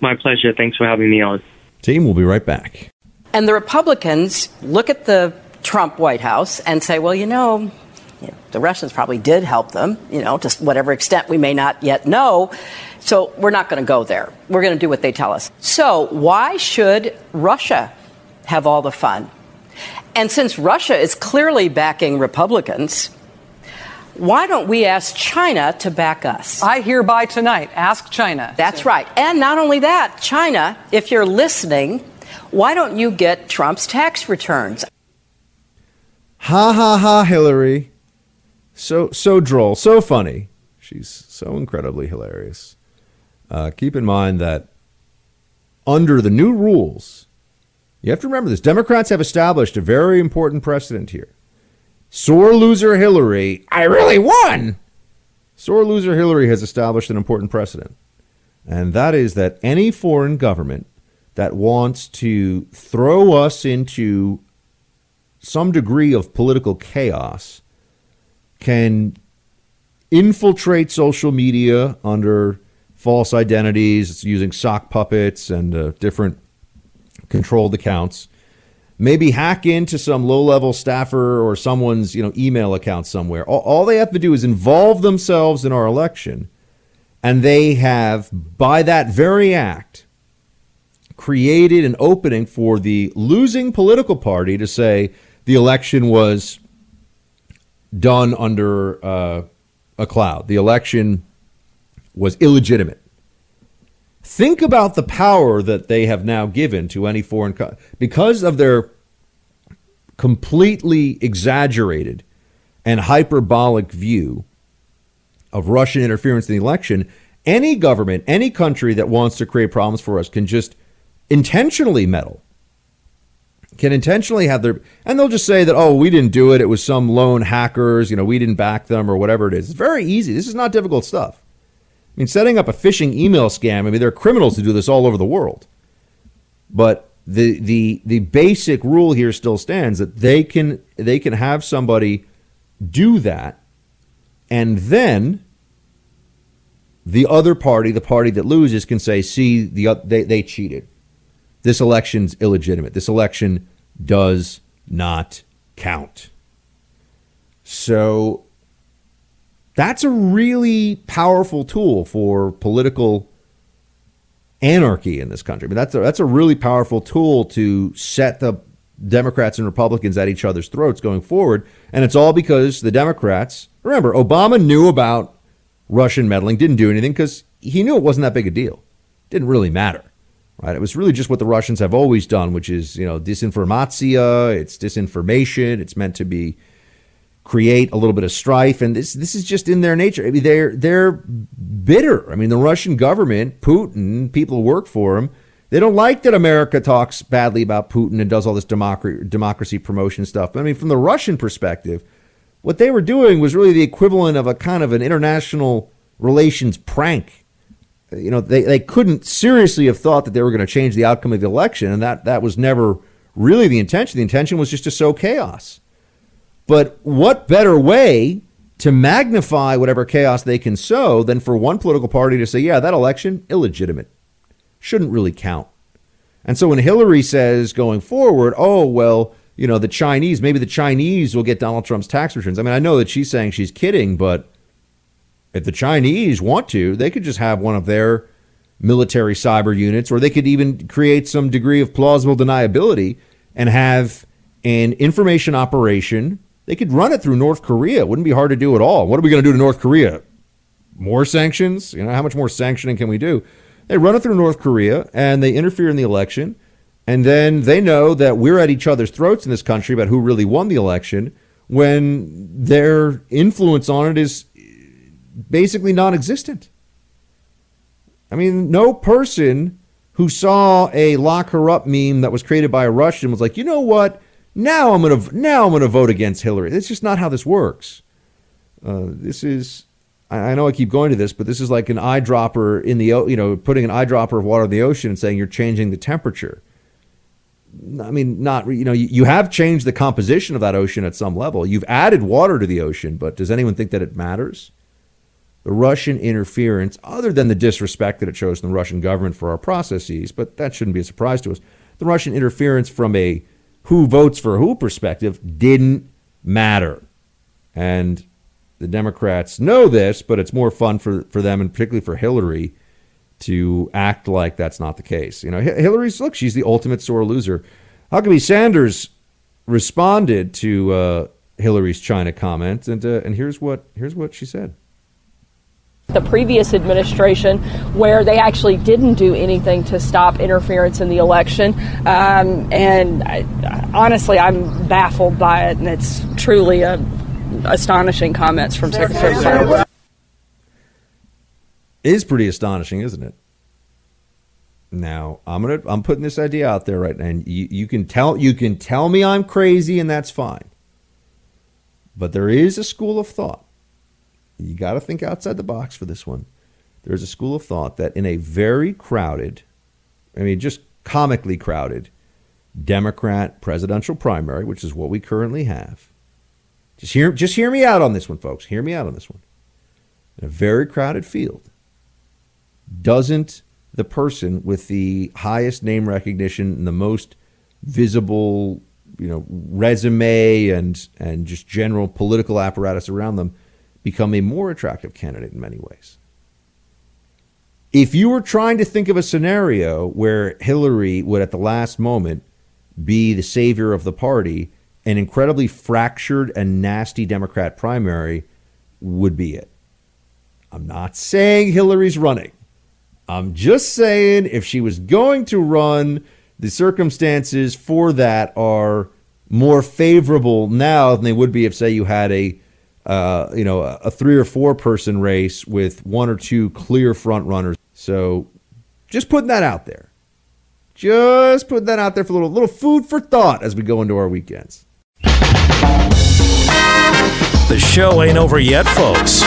My pleasure. Thanks for having me on. Team, we'll be right back. And the Republicans look at the Trump White House and say, well, you know, you know, the Russians probably did help them, you know, to whatever extent we may not yet know. So we're not going to go there. We're going to do what they tell us. So why should Russia have all the fun? And since Russia is clearly backing Republicans, why don't we ask China to back us? I hereby tonight ask China. That's right. And not only that, China, if you're listening, why don't you get Trump's tax returns? Ha ha ha, Hillary. So so droll, so funny. She's so incredibly hilarious. Uh, keep in mind that under the new rules, you have to remember this. Democrats have established a very important precedent here. Sore loser Hillary, I really won. Sore loser Hillary has established an important precedent, and that is that any foreign government that wants to throw us into some degree of political chaos can infiltrate social media under false identities, using sock puppets and uh, different controlled accounts. Maybe hack into some low-level staffer or someone's you know email account somewhere. All, all they have to do is involve themselves in our election, and they have, by that very act, created an opening for the losing political party to say the election was done under uh, a cloud. The election was illegitimate. Think about the power that they have now given to any foreign because of their completely exaggerated and hyperbolic view of Russian interference in the election. Any government, any country that wants to create problems for us can just intentionally meddle, can intentionally have their, and they'll just say that, oh, we didn't do it. It was some lone hackers, you know, we didn't back them or whatever it is. It's very easy. This is not difficult stuff. I mean, setting up a phishing email scam, I mean, there are criminals who do this all over the world. But the the the basic rule here still stands that they can they can have somebody do that and then the other party, the party that loses, can say, "See, the they they cheated. This election's illegitimate. This election does not count." So that's a really powerful tool for political anarchy in this country. I mean, that's a, that's a really powerful tool to set the Democrats and Republicans at each other's throats going forward. And it's all because the Democrats, remember, Obama knew about Russian meddling, didn't do anything because he knew it wasn't that big a deal. Didn't really matter. Right? It was really just what the Russians have always done, which is, you know, disinformatia, it's disinformation, it's meant to be create a little bit of strife and this this is just in their nature. I mean they're they're bitter. I mean the Russian government, Putin, people who work for him, they don't like that America talks badly about Putin and does all this democracy, democracy promotion stuff. But I mean, from the Russian perspective, what they were doing was really the equivalent of a kind of an international relations prank. You know, they, they couldn't seriously have thought that they were going to change the outcome of the election, and that, that was never really the intention. The intention was just to sow chaos. But what better way to magnify whatever chaos they can sow than for one political party to say, yeah, that election, illegitimate shouldn't really count. And so when Hillary says going forward, oh, well, you know, the Chinese, maybe the Chinese will get Donald Trump's tax returns. I mean, I know that she's saying she's kidding, but if the Chinese want to, they could just have one of their military cyber units, or they could even create some degree of plausible deniability and have an information operation. They could run it through North Korea. It wouldn't be hard to do at all. What are we going to do to North Korea? More sanctions? You know, how much more sanctioning can we do? They run it through North Korea and they interfere in the election. And then they know that we're at each other's throats in this country about who really won the election when their influence on it is basically non existent. I mean, no person who saw a lock her up meme that was created by a Russian was like, you know what? Now I'm gonna now I'm gonna vote against Hillary. That's just not how this works. Uh, this is I know I keep going to this, but this is like an eyedropper in the, you know, putting an eyedropper of water in the ocean and saying you're changing the temperature. I mean, not, you know, you have changed the composition of that ocean at some level. You've added water to the ocean, but does anyone think that it matters? The Russian interference, other than the disrespect that it shows the Russian government for our processes, but that shouldn't be a surprise to us. The Russian interference from a who votes for who perspective didn't matter. And the Democrats know this, but it's more fun for, for them, and particularly for Hillary, to act like that's not the case. You know, Hillary's look; she's the ultimate sore loser. Huckabee Sanders responded to uh, Hillary's China comment, and uh, and here's what here's what she said. The previous administration, where they actually didn't do anything to stop interference in the election, um, and I, honestly, I'm baffled by it, and it's truly a astonishing comments from Secretary Sanders. It is pretty astonishing, isn't it? Now I'm gonna I'm putting this idea out there right now, and you, you can tell you can tell me I'm crazy, and that's fine. But there is a school of thought. You got to think outside the box for this one. There's a school of thought that in a very crowded, I mean, just comically crowded Democrat presidential primary, which is what we currently have, just hear, just hear me out on this one, folks. Hear me out on this one. In a very crowded field, doesn't the person with the highest name recognition and the most visible, you know, resume and and just general political apparatus around them become a more attractive candidate in many ways? If you were trying to think of a scenario where Hillary would at the last moment be the savior of the party an incredibly fractured and nasty Democrat primary would be it. I'm not saying Hillary's running. I'm just saying if she was going to run, the circumstances for that are more favorable now than they would be if, say, you had a uh, you know a three or four person race with one or two clear front runners. So, just putting that out there. Just putting that out there for a little little food for thought as we go into our weekends. The show ain't over yet, folks.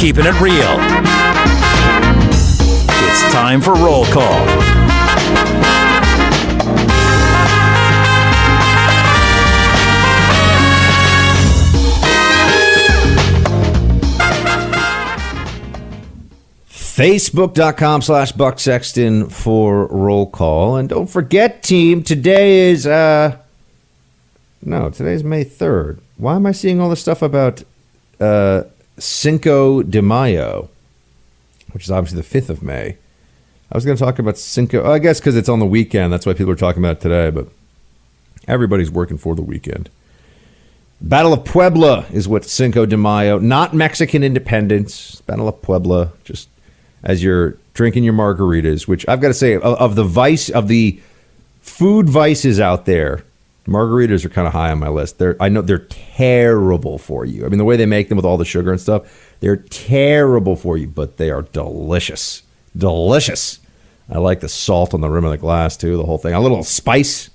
Keeping it real. It's time for roll call. Facebook.com slash Buck Sexton for roll call. And don't forget, team, today is, uh, no, today's May 3rd. Why am I seeing all this stuff about uh, Cinco de Mayo, which is obviously the 5th of May? I was going to talk about Cinco, I guess because it's on the weekend. That's why people are talking about it today, but everybody's working for the weekend. Battle of Puebla is what Cinco de Mayo, not Mexican independence. Battle of Puebla, just as you're drinking your margaritas, which I've got to say, of, of the vice of the food vices out there, margaritas are kind of high on my list. They're I know they're terrible for you. I mean, the way they make them with all the sugar and stuff, they're terrible for you, but they are delicious, delicious. I like the salt on the rim of the glass too. The whole thing, a little spice.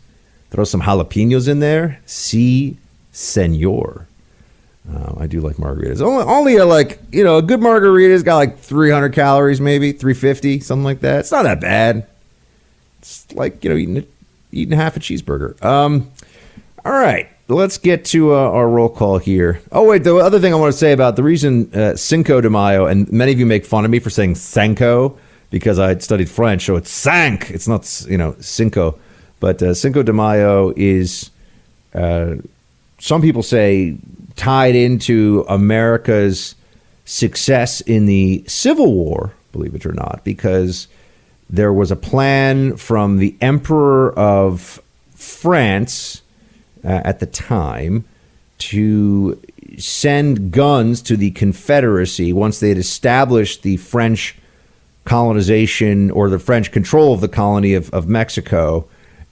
Throw some jalapenos in there. See, senor. Um, I do like margaritas. Only, only a like you know a good margarita's got like 300 calories, maybe 350, something like that. It's not that bad. It's like you know eating eating half a cheeseburger. Um, all right, let's get to uh, our roll call here. Oh wait, the other thing I want to say about the reason uh, Cinco de Mayo, and many of you make fun of me for saying Cinco because I studied French, so it's Cinq. It's not you know Cinco, but uh, Cinco de Mayo is. Uh, some people say tied into America's success in the Civil War, believe it or not, because there was a plan from the Emperor of France uh, at the time to send guns to the Confederacy once they had established the French colonization or the French control of the colony of, of Mexico.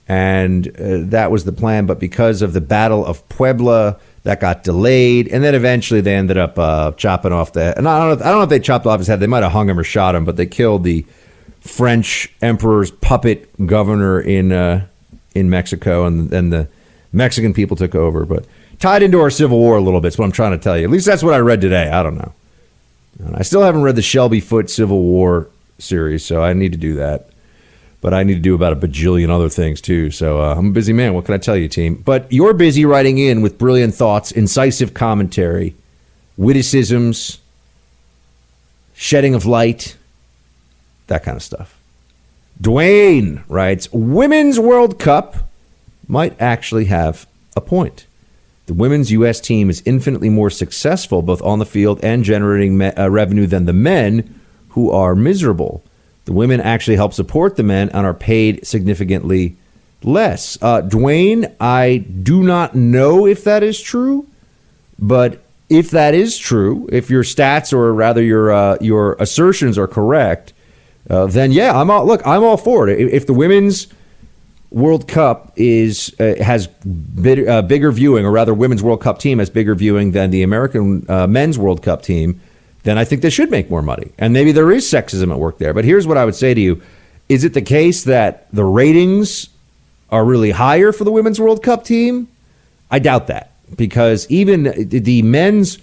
And uh, that was the plan. But because of the Battle of Puebla, that got delayed, and then eventually they ended up uh, chopping off the. And I don't, know, I don't know if they chopped off his head. They might have hung him or shot him, but they killed the French emperor's puppet governor in uh, in Mexico, and then the Mexican people took over. But tied into our Civil War a little bit. Is what I'm trying to tell you. At least that's what I read today. I don't know. I still haven't read the Shelby Foote Civil War series, so I need to do that but I need to do about a bajillion other things too. So uh, I'm a busy man. What can I tell you, team? But you're busy writing in with brilliant thoughts, incisive commentary, witticisms, shedding of light, that kind of stuff. Dwayne writes Women's World Cup might actually have a point. The women's U.S. team is infinitely more successful both on the field and generating me- uh, revenue than the men who are miserable. The women actually help support the men and are paid significantly less. Uh, Dwayne, I do not know if that is true, but if that is true, if your stats or rather your uh, your assertions are correct, uh, then yeah, I'm all look. I'm all for it. If the women's World Cup is uh, has big, uh, bigger viewing, or rather, women's World Cup team has bigger viewing than the American uh, men's World Cup team, then I think they should make more money. And maybe there is sexism at work there. But here's what I would say to you Is it the case that the ratings are really higher for the Women's World Cup team? I doubt that because even the men's,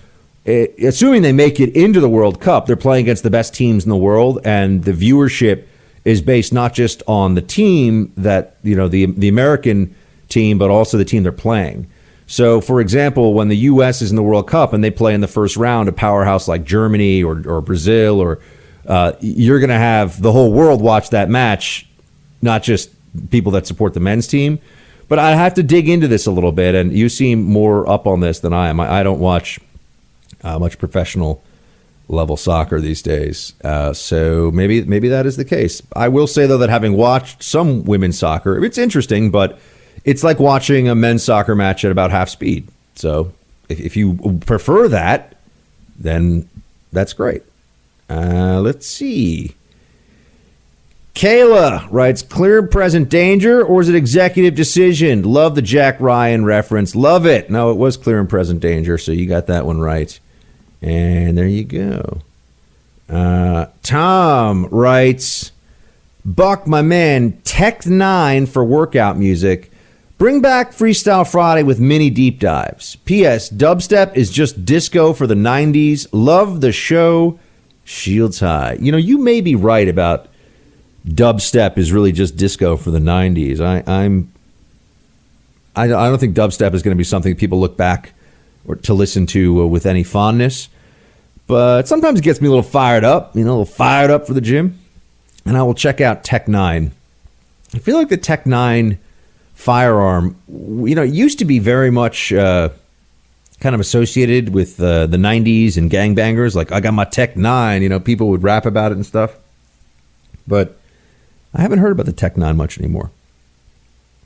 eh, assuming they make it into the World Cup, they're playing against the best teams in the world, and the viewership is based not just on the team that, you know, the, the American team, but also the team they're playing. So, for example, when the U.S. is in the World Cup and they play in the first round, a powerhouse like Germany or, or Brazil, or uh, you're going to have the whole world watch that match, not just people that support the men's team. But I have to dig into this a little bit, and you seem more up on this than I am. I, I don't watch uh, much professional level soccer these days, uh, so maybe maybe that is the case. I will say though that having watched some women's soccer, it's interesting, but it's like watching a men's soccer match at about half speed. So if, if you prefer that, then that's great. Uh, let's see. Kayla writes, clear and present danger, or is it executive decision? Love the Jack Ryan reference. Love it. No, it was clear and present danger, so you got that one right. And there you go. Uh, Tom writes, Buck, my man, Tech N9ne for workout music. Bring back Freestyle Friday with mini deep dives. P.S. Dubstep is just disco for the 90s. Love the show. Shields high. You know, you may be right about dubstep is really just disco for the 90s. I, I'm. I, don't think dubstep is going to be something people look back or to listen to uh, with any fondness. But sometimes it gets me a little fired up, you know, a little fired up for the gym. And I will check out Tech 9. I feel like the Tech 9 firearm, you know, it used to be very much uh, kind of associated with uh, the 90s and gangbangers. Like, I got my Tech 9, you know, people would rap about it and stuff. But I haven't heard about the Tech 9 much anymore.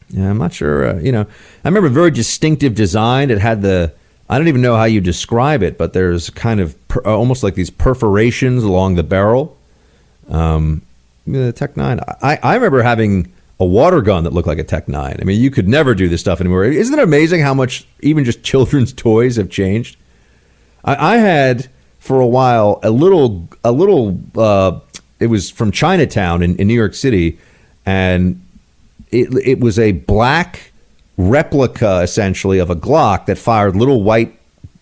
Yeah, I'm not sure. Uh, you know, I remember very distinctive design. It had the, I don't even know how you describe it, but there's kind of per, almost like these perforations along the barrel. Um, the Tech 9. I, I remember having a water gun that looked like a Tech 9. I mean, you could never do this stuff anymore. Isn't it amazing how much even just children's toys have changed? I, I had for a while a little, a little, uh, it was from Chinatown in, in New York City, and it, it was a black replica essentially of a Glock that fired little white,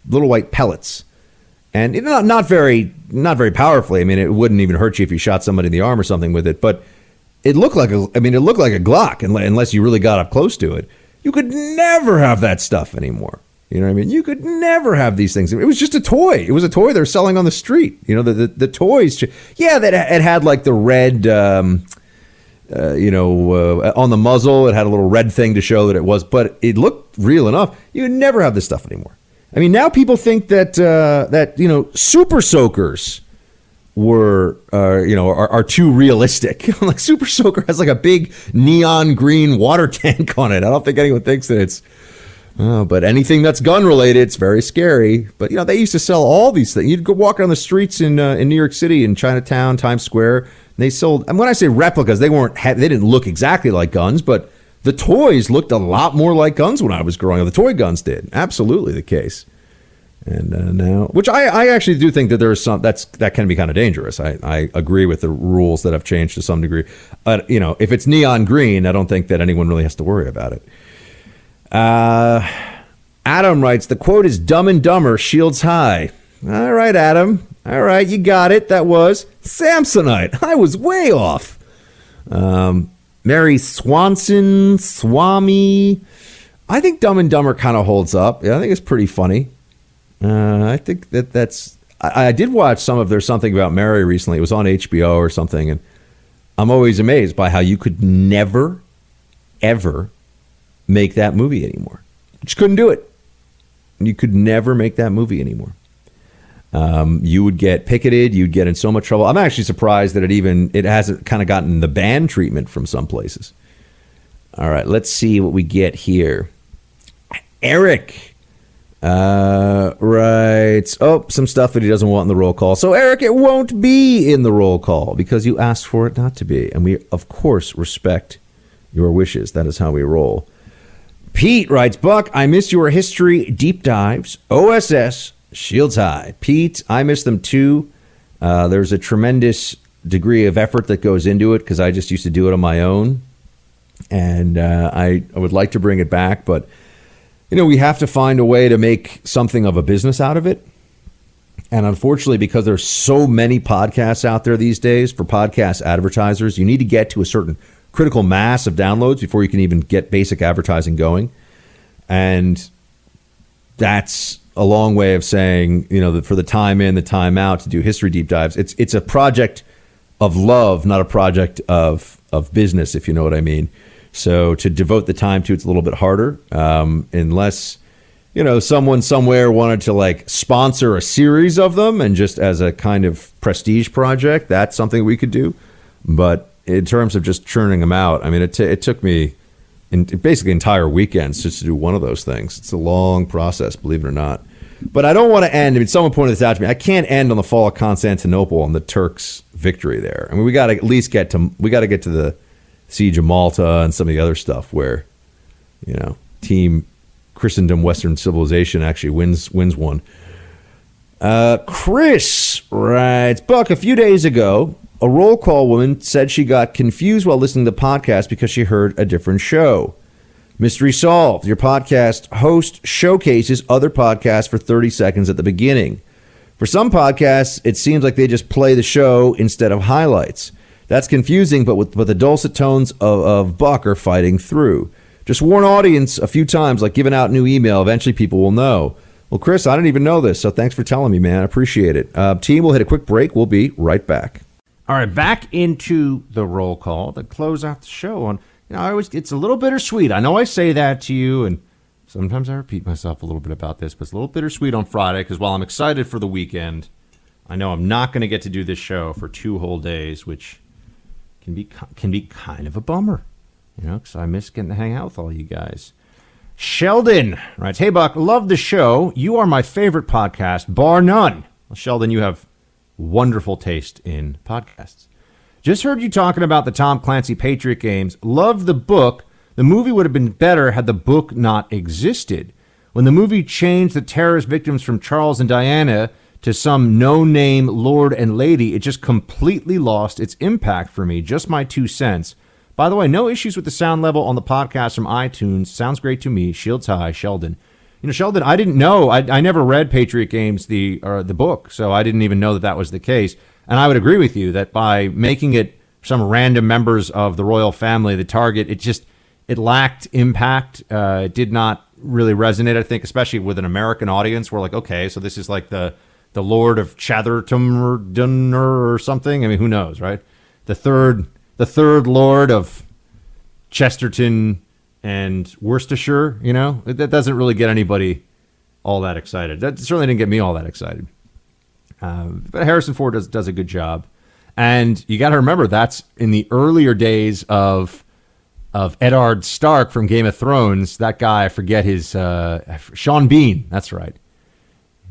little white pellets. And it, not, not very not very powerfully. I mean, it wouldn't even hurt you if you shot somebody in the arm or something with it. But it looked like a. I mean, it looked like a Glock, unless you really got up close to it. You could never have that stuff anymore. You know what I mean? You could never have these things. It was just a toy. It was a toy they're selling on the street. You know, the the, the toys. Yeah, that it had like the red. Um, uh, you know, uh, on the muzzle, it had a little red thing to show that it was, but it looked real enough. You never have this stuff anymore. I mean, now people think that uh, that you know super soakers were uh, you know are, are too realistic. like super soaker has like a big neon green water tank on it. I don't think anyone thinks that it's. Oh, but anything that's gun related, it's very scary. But you know, they used to sell all these things. You'd go walk on the streets in uh, in New York City, in Chinatown, Times Square. they sold. And when I say replicas, they weren't. They didn't look exactly like guns, but the toys looked a lot more like guns when I was growing up. The toy guns did. Absolutely the case. And uh, now, which I, I actually do think that there is some that's that can be kind of dangerous. I, I agree with the rules that have changed to some degree. But you know, if it's neon green, I don't think that anyone really has to worry about it. Uh, Adam writes the quote is "Dumb and Dumber shields high." All right, Adam. All right, you got it. That was Samsonite. I was way off. Um, Mary Swanson, Swami. I think Dumb and Dumber kind of holds up. Yeah, I think it's pretty funny. Uh, I think that that's. I, I, did watch some of There's Something About Mary recently. It was on HBO or something, and I'm always amazed by how you could never, ever make that movie anymore. You just couldn't do it. You could never make that movie anymore. Um, you would get picketed. You'd get in so much trouble. I'm actually surprised that it even it hasn't kind of gotten the ban treatment from some places. All right, let's see what we get here. Eric, uh, right. Oh, some stuff that he doesn't want in the roll call. So Eric, it won't be in the roll call because you asked for it not to be, and we of course respect your wishes. That is how we roll. Pete writes, Buck, I miss your history deep dives. OSS Shields high. Pete, I miss them too. Uh, there's a tremendous degree of effort that goes into it because I just used to do it on my own. And uh, I, I would like to bring it back, but you know, we have to find a way to make something of a business out of it. And unfortunately, because there's so many podcasts out there these days for podcast advertisers, you need to get to a certain critical mass of downloads before you can even get basic advertising going. And that's a long way of saying, you know, for the time in, the time out to do history deep dives. It's it's a project of love, not a project of of business, if you know what I mean. So to devote the time to it's a little bit harder, um, unless you know someone somewhere wanted to like sponsor a series of them and just as a kind of prestige project. That's something we could do. But in terms of just churning them out, I mean, it t- it took me in basically entire weekends just to do one of those things. It's a long process, believe it or not. But I don't want to end. I mean, someone pointed this out to me. I can't end on the fall of Constantinople and the Turks' victory there. I mean, we got to at least get to we got to get to the siege of Malta and some of the other stuff where, you know, Team Christendom Western Civilization actually wins wins one. Uh, Chris writes, Buck, a few days ago, a roll call woman said she got confused while listening to the podcast because she heard a different show. Mystery solved. Your podcast host showcases other podcasts for 30 seconds at the beginning. For some podcasts, it seems like they just play the show instead of highlights. That's confusing, but with but the dulcet tones of, of Buck are fighting through. Just warn audience a few times, like giving out new email. Eventually, people will know. Well, Chris, I didn't even know this, so thanks for telling me, man. I appreciate it. Uh, team, we'll hit a quick break. We'll be right back. All right, back into the roll call to close out the show. On you know, I always it's a little bittersweet. I know I say that to you, and sometimes I repeat myself a little bit about this, but it's a little bittersweet on Friday because while I'm excited for the weekend, I know I'm not going to get to do this show for two whole days, which can be can be kind of a bummer, you know, because I miss getting to hang out with all you guys. Sheldon writes, "Hey Buck, love the show. You are my favorite podcast, bar none." Well, Sheldon, you have wonderful taste in podcasts. Just heard you talking about the Tom Clancy Patriot games. Love the book. The movie would have been better had the book not existed. When the movie changed the terrorist victims from Charles and Diana to some no name lord and lady, it just completely lost its impact for me. Just my two cents. By the way, no issues with the sound level on the podcast from iTunes. Sounds great to me. Shields high, Sheldon. You know, Sheldon, I didn't know. I, I never read Patriot Games, the or the book, so I didn't even know that that was the case. And I would agree with you that by making it some random members of the royal family the target, it just it lacked impact. Uh, it did not really resonate. I think, especially with an American audience, we're like, okay, so this is like the the Lord of Chatherton or something. I mean, who knows, right? The third the third Lord of Chesterton and Worcestershire. You know, that doesn't really get anybody all that excited. That certainly didn't get me all that excited. Um, but Harrison Ford does does a good job, and you got to remember that's in the earlier days of of Eddard Stark from Game of Thrones. That guy, I forget his uh, Sean Bean. That's right.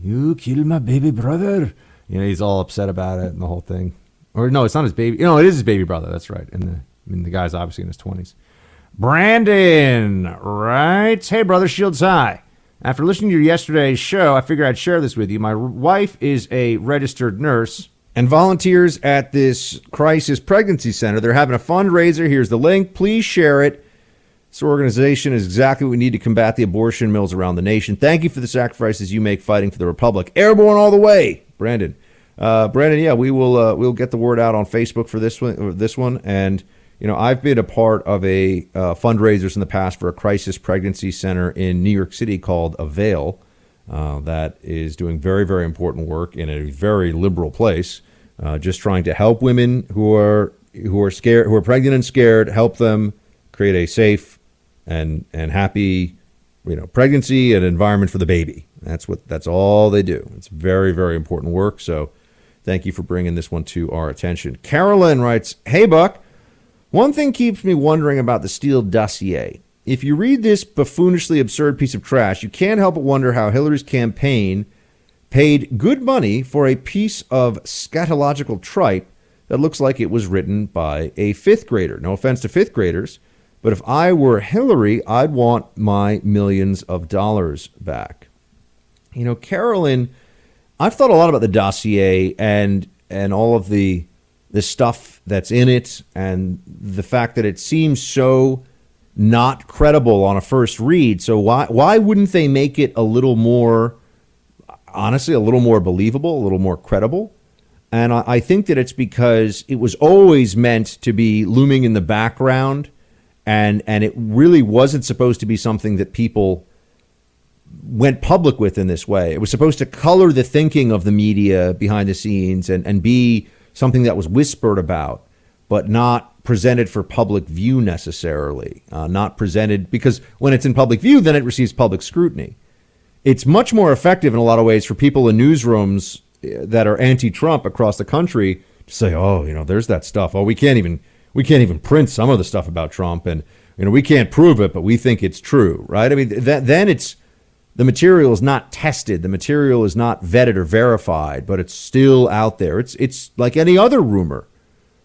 You killed my baby brother. You know, he's all upset about it and the whole thing. Or no, it's not his baby. No, it is his baby brother. That's right. And the I mean, the guy's obviously in his twenties. Brandon right? Hey, brother, Shields High. After listening to your yesterday's show, I figured I'd share this with you. My wife is a registered nurse and volunteers at this crisis pregnancy center. They're having a fundraiser. Here's the link. Please share it. This organization is exactly what we need to combat the abortion mills around the nation. Thank you for the sacrifices you make fighting for the republic. Airborne all the way, Brandon. Uh, Brandon, yeah, we will uh, we'll get the word out on Facebook for this one. This one, and you know, I've been a part of a uh, fundraisers in the past for a crisis pregnancy center in New York City called Avail. Uh, that is doing very, very important work in a very liberal place. Uh, just trying to help women who are who are scared, who are pregnant and scared, help them create a safe and and happy, you know, pregnancy and environment for the baby. That's what that's all they do. It's very, very important work. So, thank you for bringing this one to our attention. Carolyn writes, "Hey Buck." One thing keeps me wondering about the Steele dossier. If you read this buffoonishly absurd piece of trash, you can't help but wonder how Hillary's campaign paid good money for a piece of scatological tripe that looks like it was written by a fifth grader. No offense to fifth graders, but if I were Hillary, I'd want my millions of dollars back. You know, Carolyn, I've thought a lot about the dossier and and all of the the stuff that's in it and the fact that it seems so not credible on a first read. So why why wouldn't they make it a little more honestly a little more believable, a little more credible? And I, I think that it's because it was always meant to be looming in the background and and it really wasn't supposed to be something that people went public with in this way. It was supposed to color the thinking of the media behind the scenes and, and be something that was whispered about, but not presented for public view necessarily. Uh, not presented because when it's in public view, then it receives public scrutiny. It's much more effective in a lot of ways for people in newsrooms uh, that are anti-Trump across the country to say, "Oh, you know, there's that stuff. Oh, we can't even we can't even print some of the stuff about Trump, and you know, we can't prove it, but we think it's true, right? I mean, that, then it's the material is not tested, the material is not vetted or verified, but it's still out there. It's it's like any other rumor,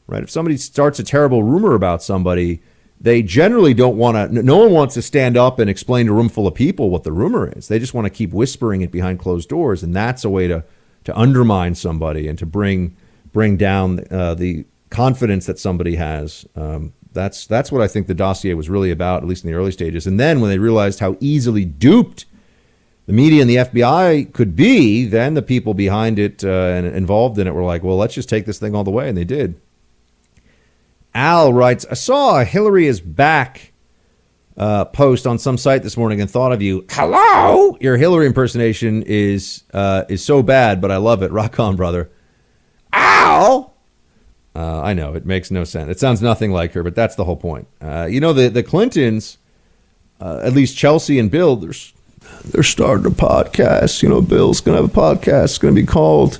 right? If somebody starts a terrible rumor about somebody, they generally don't want to. No one wants to stand up and explain to a room full of people what the rumor is. They just want to keep whispering it behind closed doors, and that's a way to to undermine somebody and to bring bring down uh, the confidence that somebody has. Um, that's that's what I think the dossier was really about, at least in the early stages. And then when they realized how easily duped the media and the FBI could be, then the people behind it uh, and involved in it were like, well, let's just take this thing all the way. And they did. Al writes, I saw Hillary is back uh, post on some site this morning and thought of you. Hello, your Hillary impersonation is uh, is so bad, but I love it. Rock on, brother. Al. Uh, I know it makes no sense. It sounds nothing like her, but that's the whole point. Uh, you know, the the Clintons, uh, at least Chelsea and Bill, they're they're starting a podcast. You know, Bill's gonna have a podcast. It's gonna be called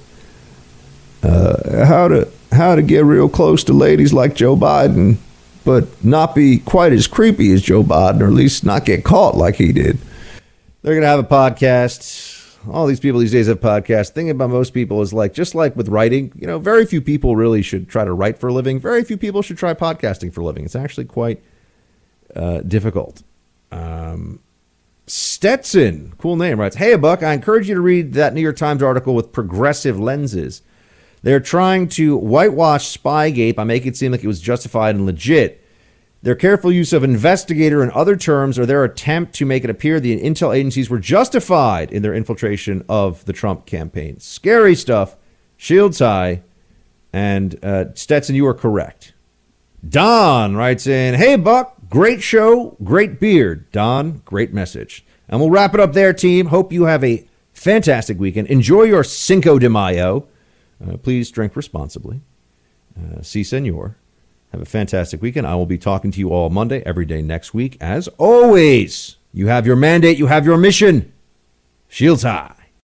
uh, "How to How to Get Real Close to Ladies Like Joe Biden." but not be quite as creepy as Joe Biden, or at least not get caught like he did. They're going to have a podcast. All these people these days have podcasts. Thing about most people is like, just like with writing, you know, very few people really should try to write for a living. Very few people should try podcasting for a living. It's actually quite uh, difficult. Um, Stetson, cool name, writes, Hey, Buck, I encourage you to read that New York Times article with progressive lenses. They're trying to whitewash Spygate by making it seem like it was justified and legit. Their careful use of investigator and other terms or their attempt to make it appear the intel agencies were justified in their infiltration of the Trump campaign. Scary stuff. Shields high. And uh, Stetson, you are correct. Don writes in Hey, Buck, great show, great beard. Don, great message. And we'll wrap it up there, team. Hope you have a fantastic weekend. Enjoy your Cinco de Mayo. Uh, please drink responsibly. Uh, si, senor. Have a fantastic weekend. I will be talking to you all Monday, every day next week. As always, you have your mandate, you have your mission. Shields high.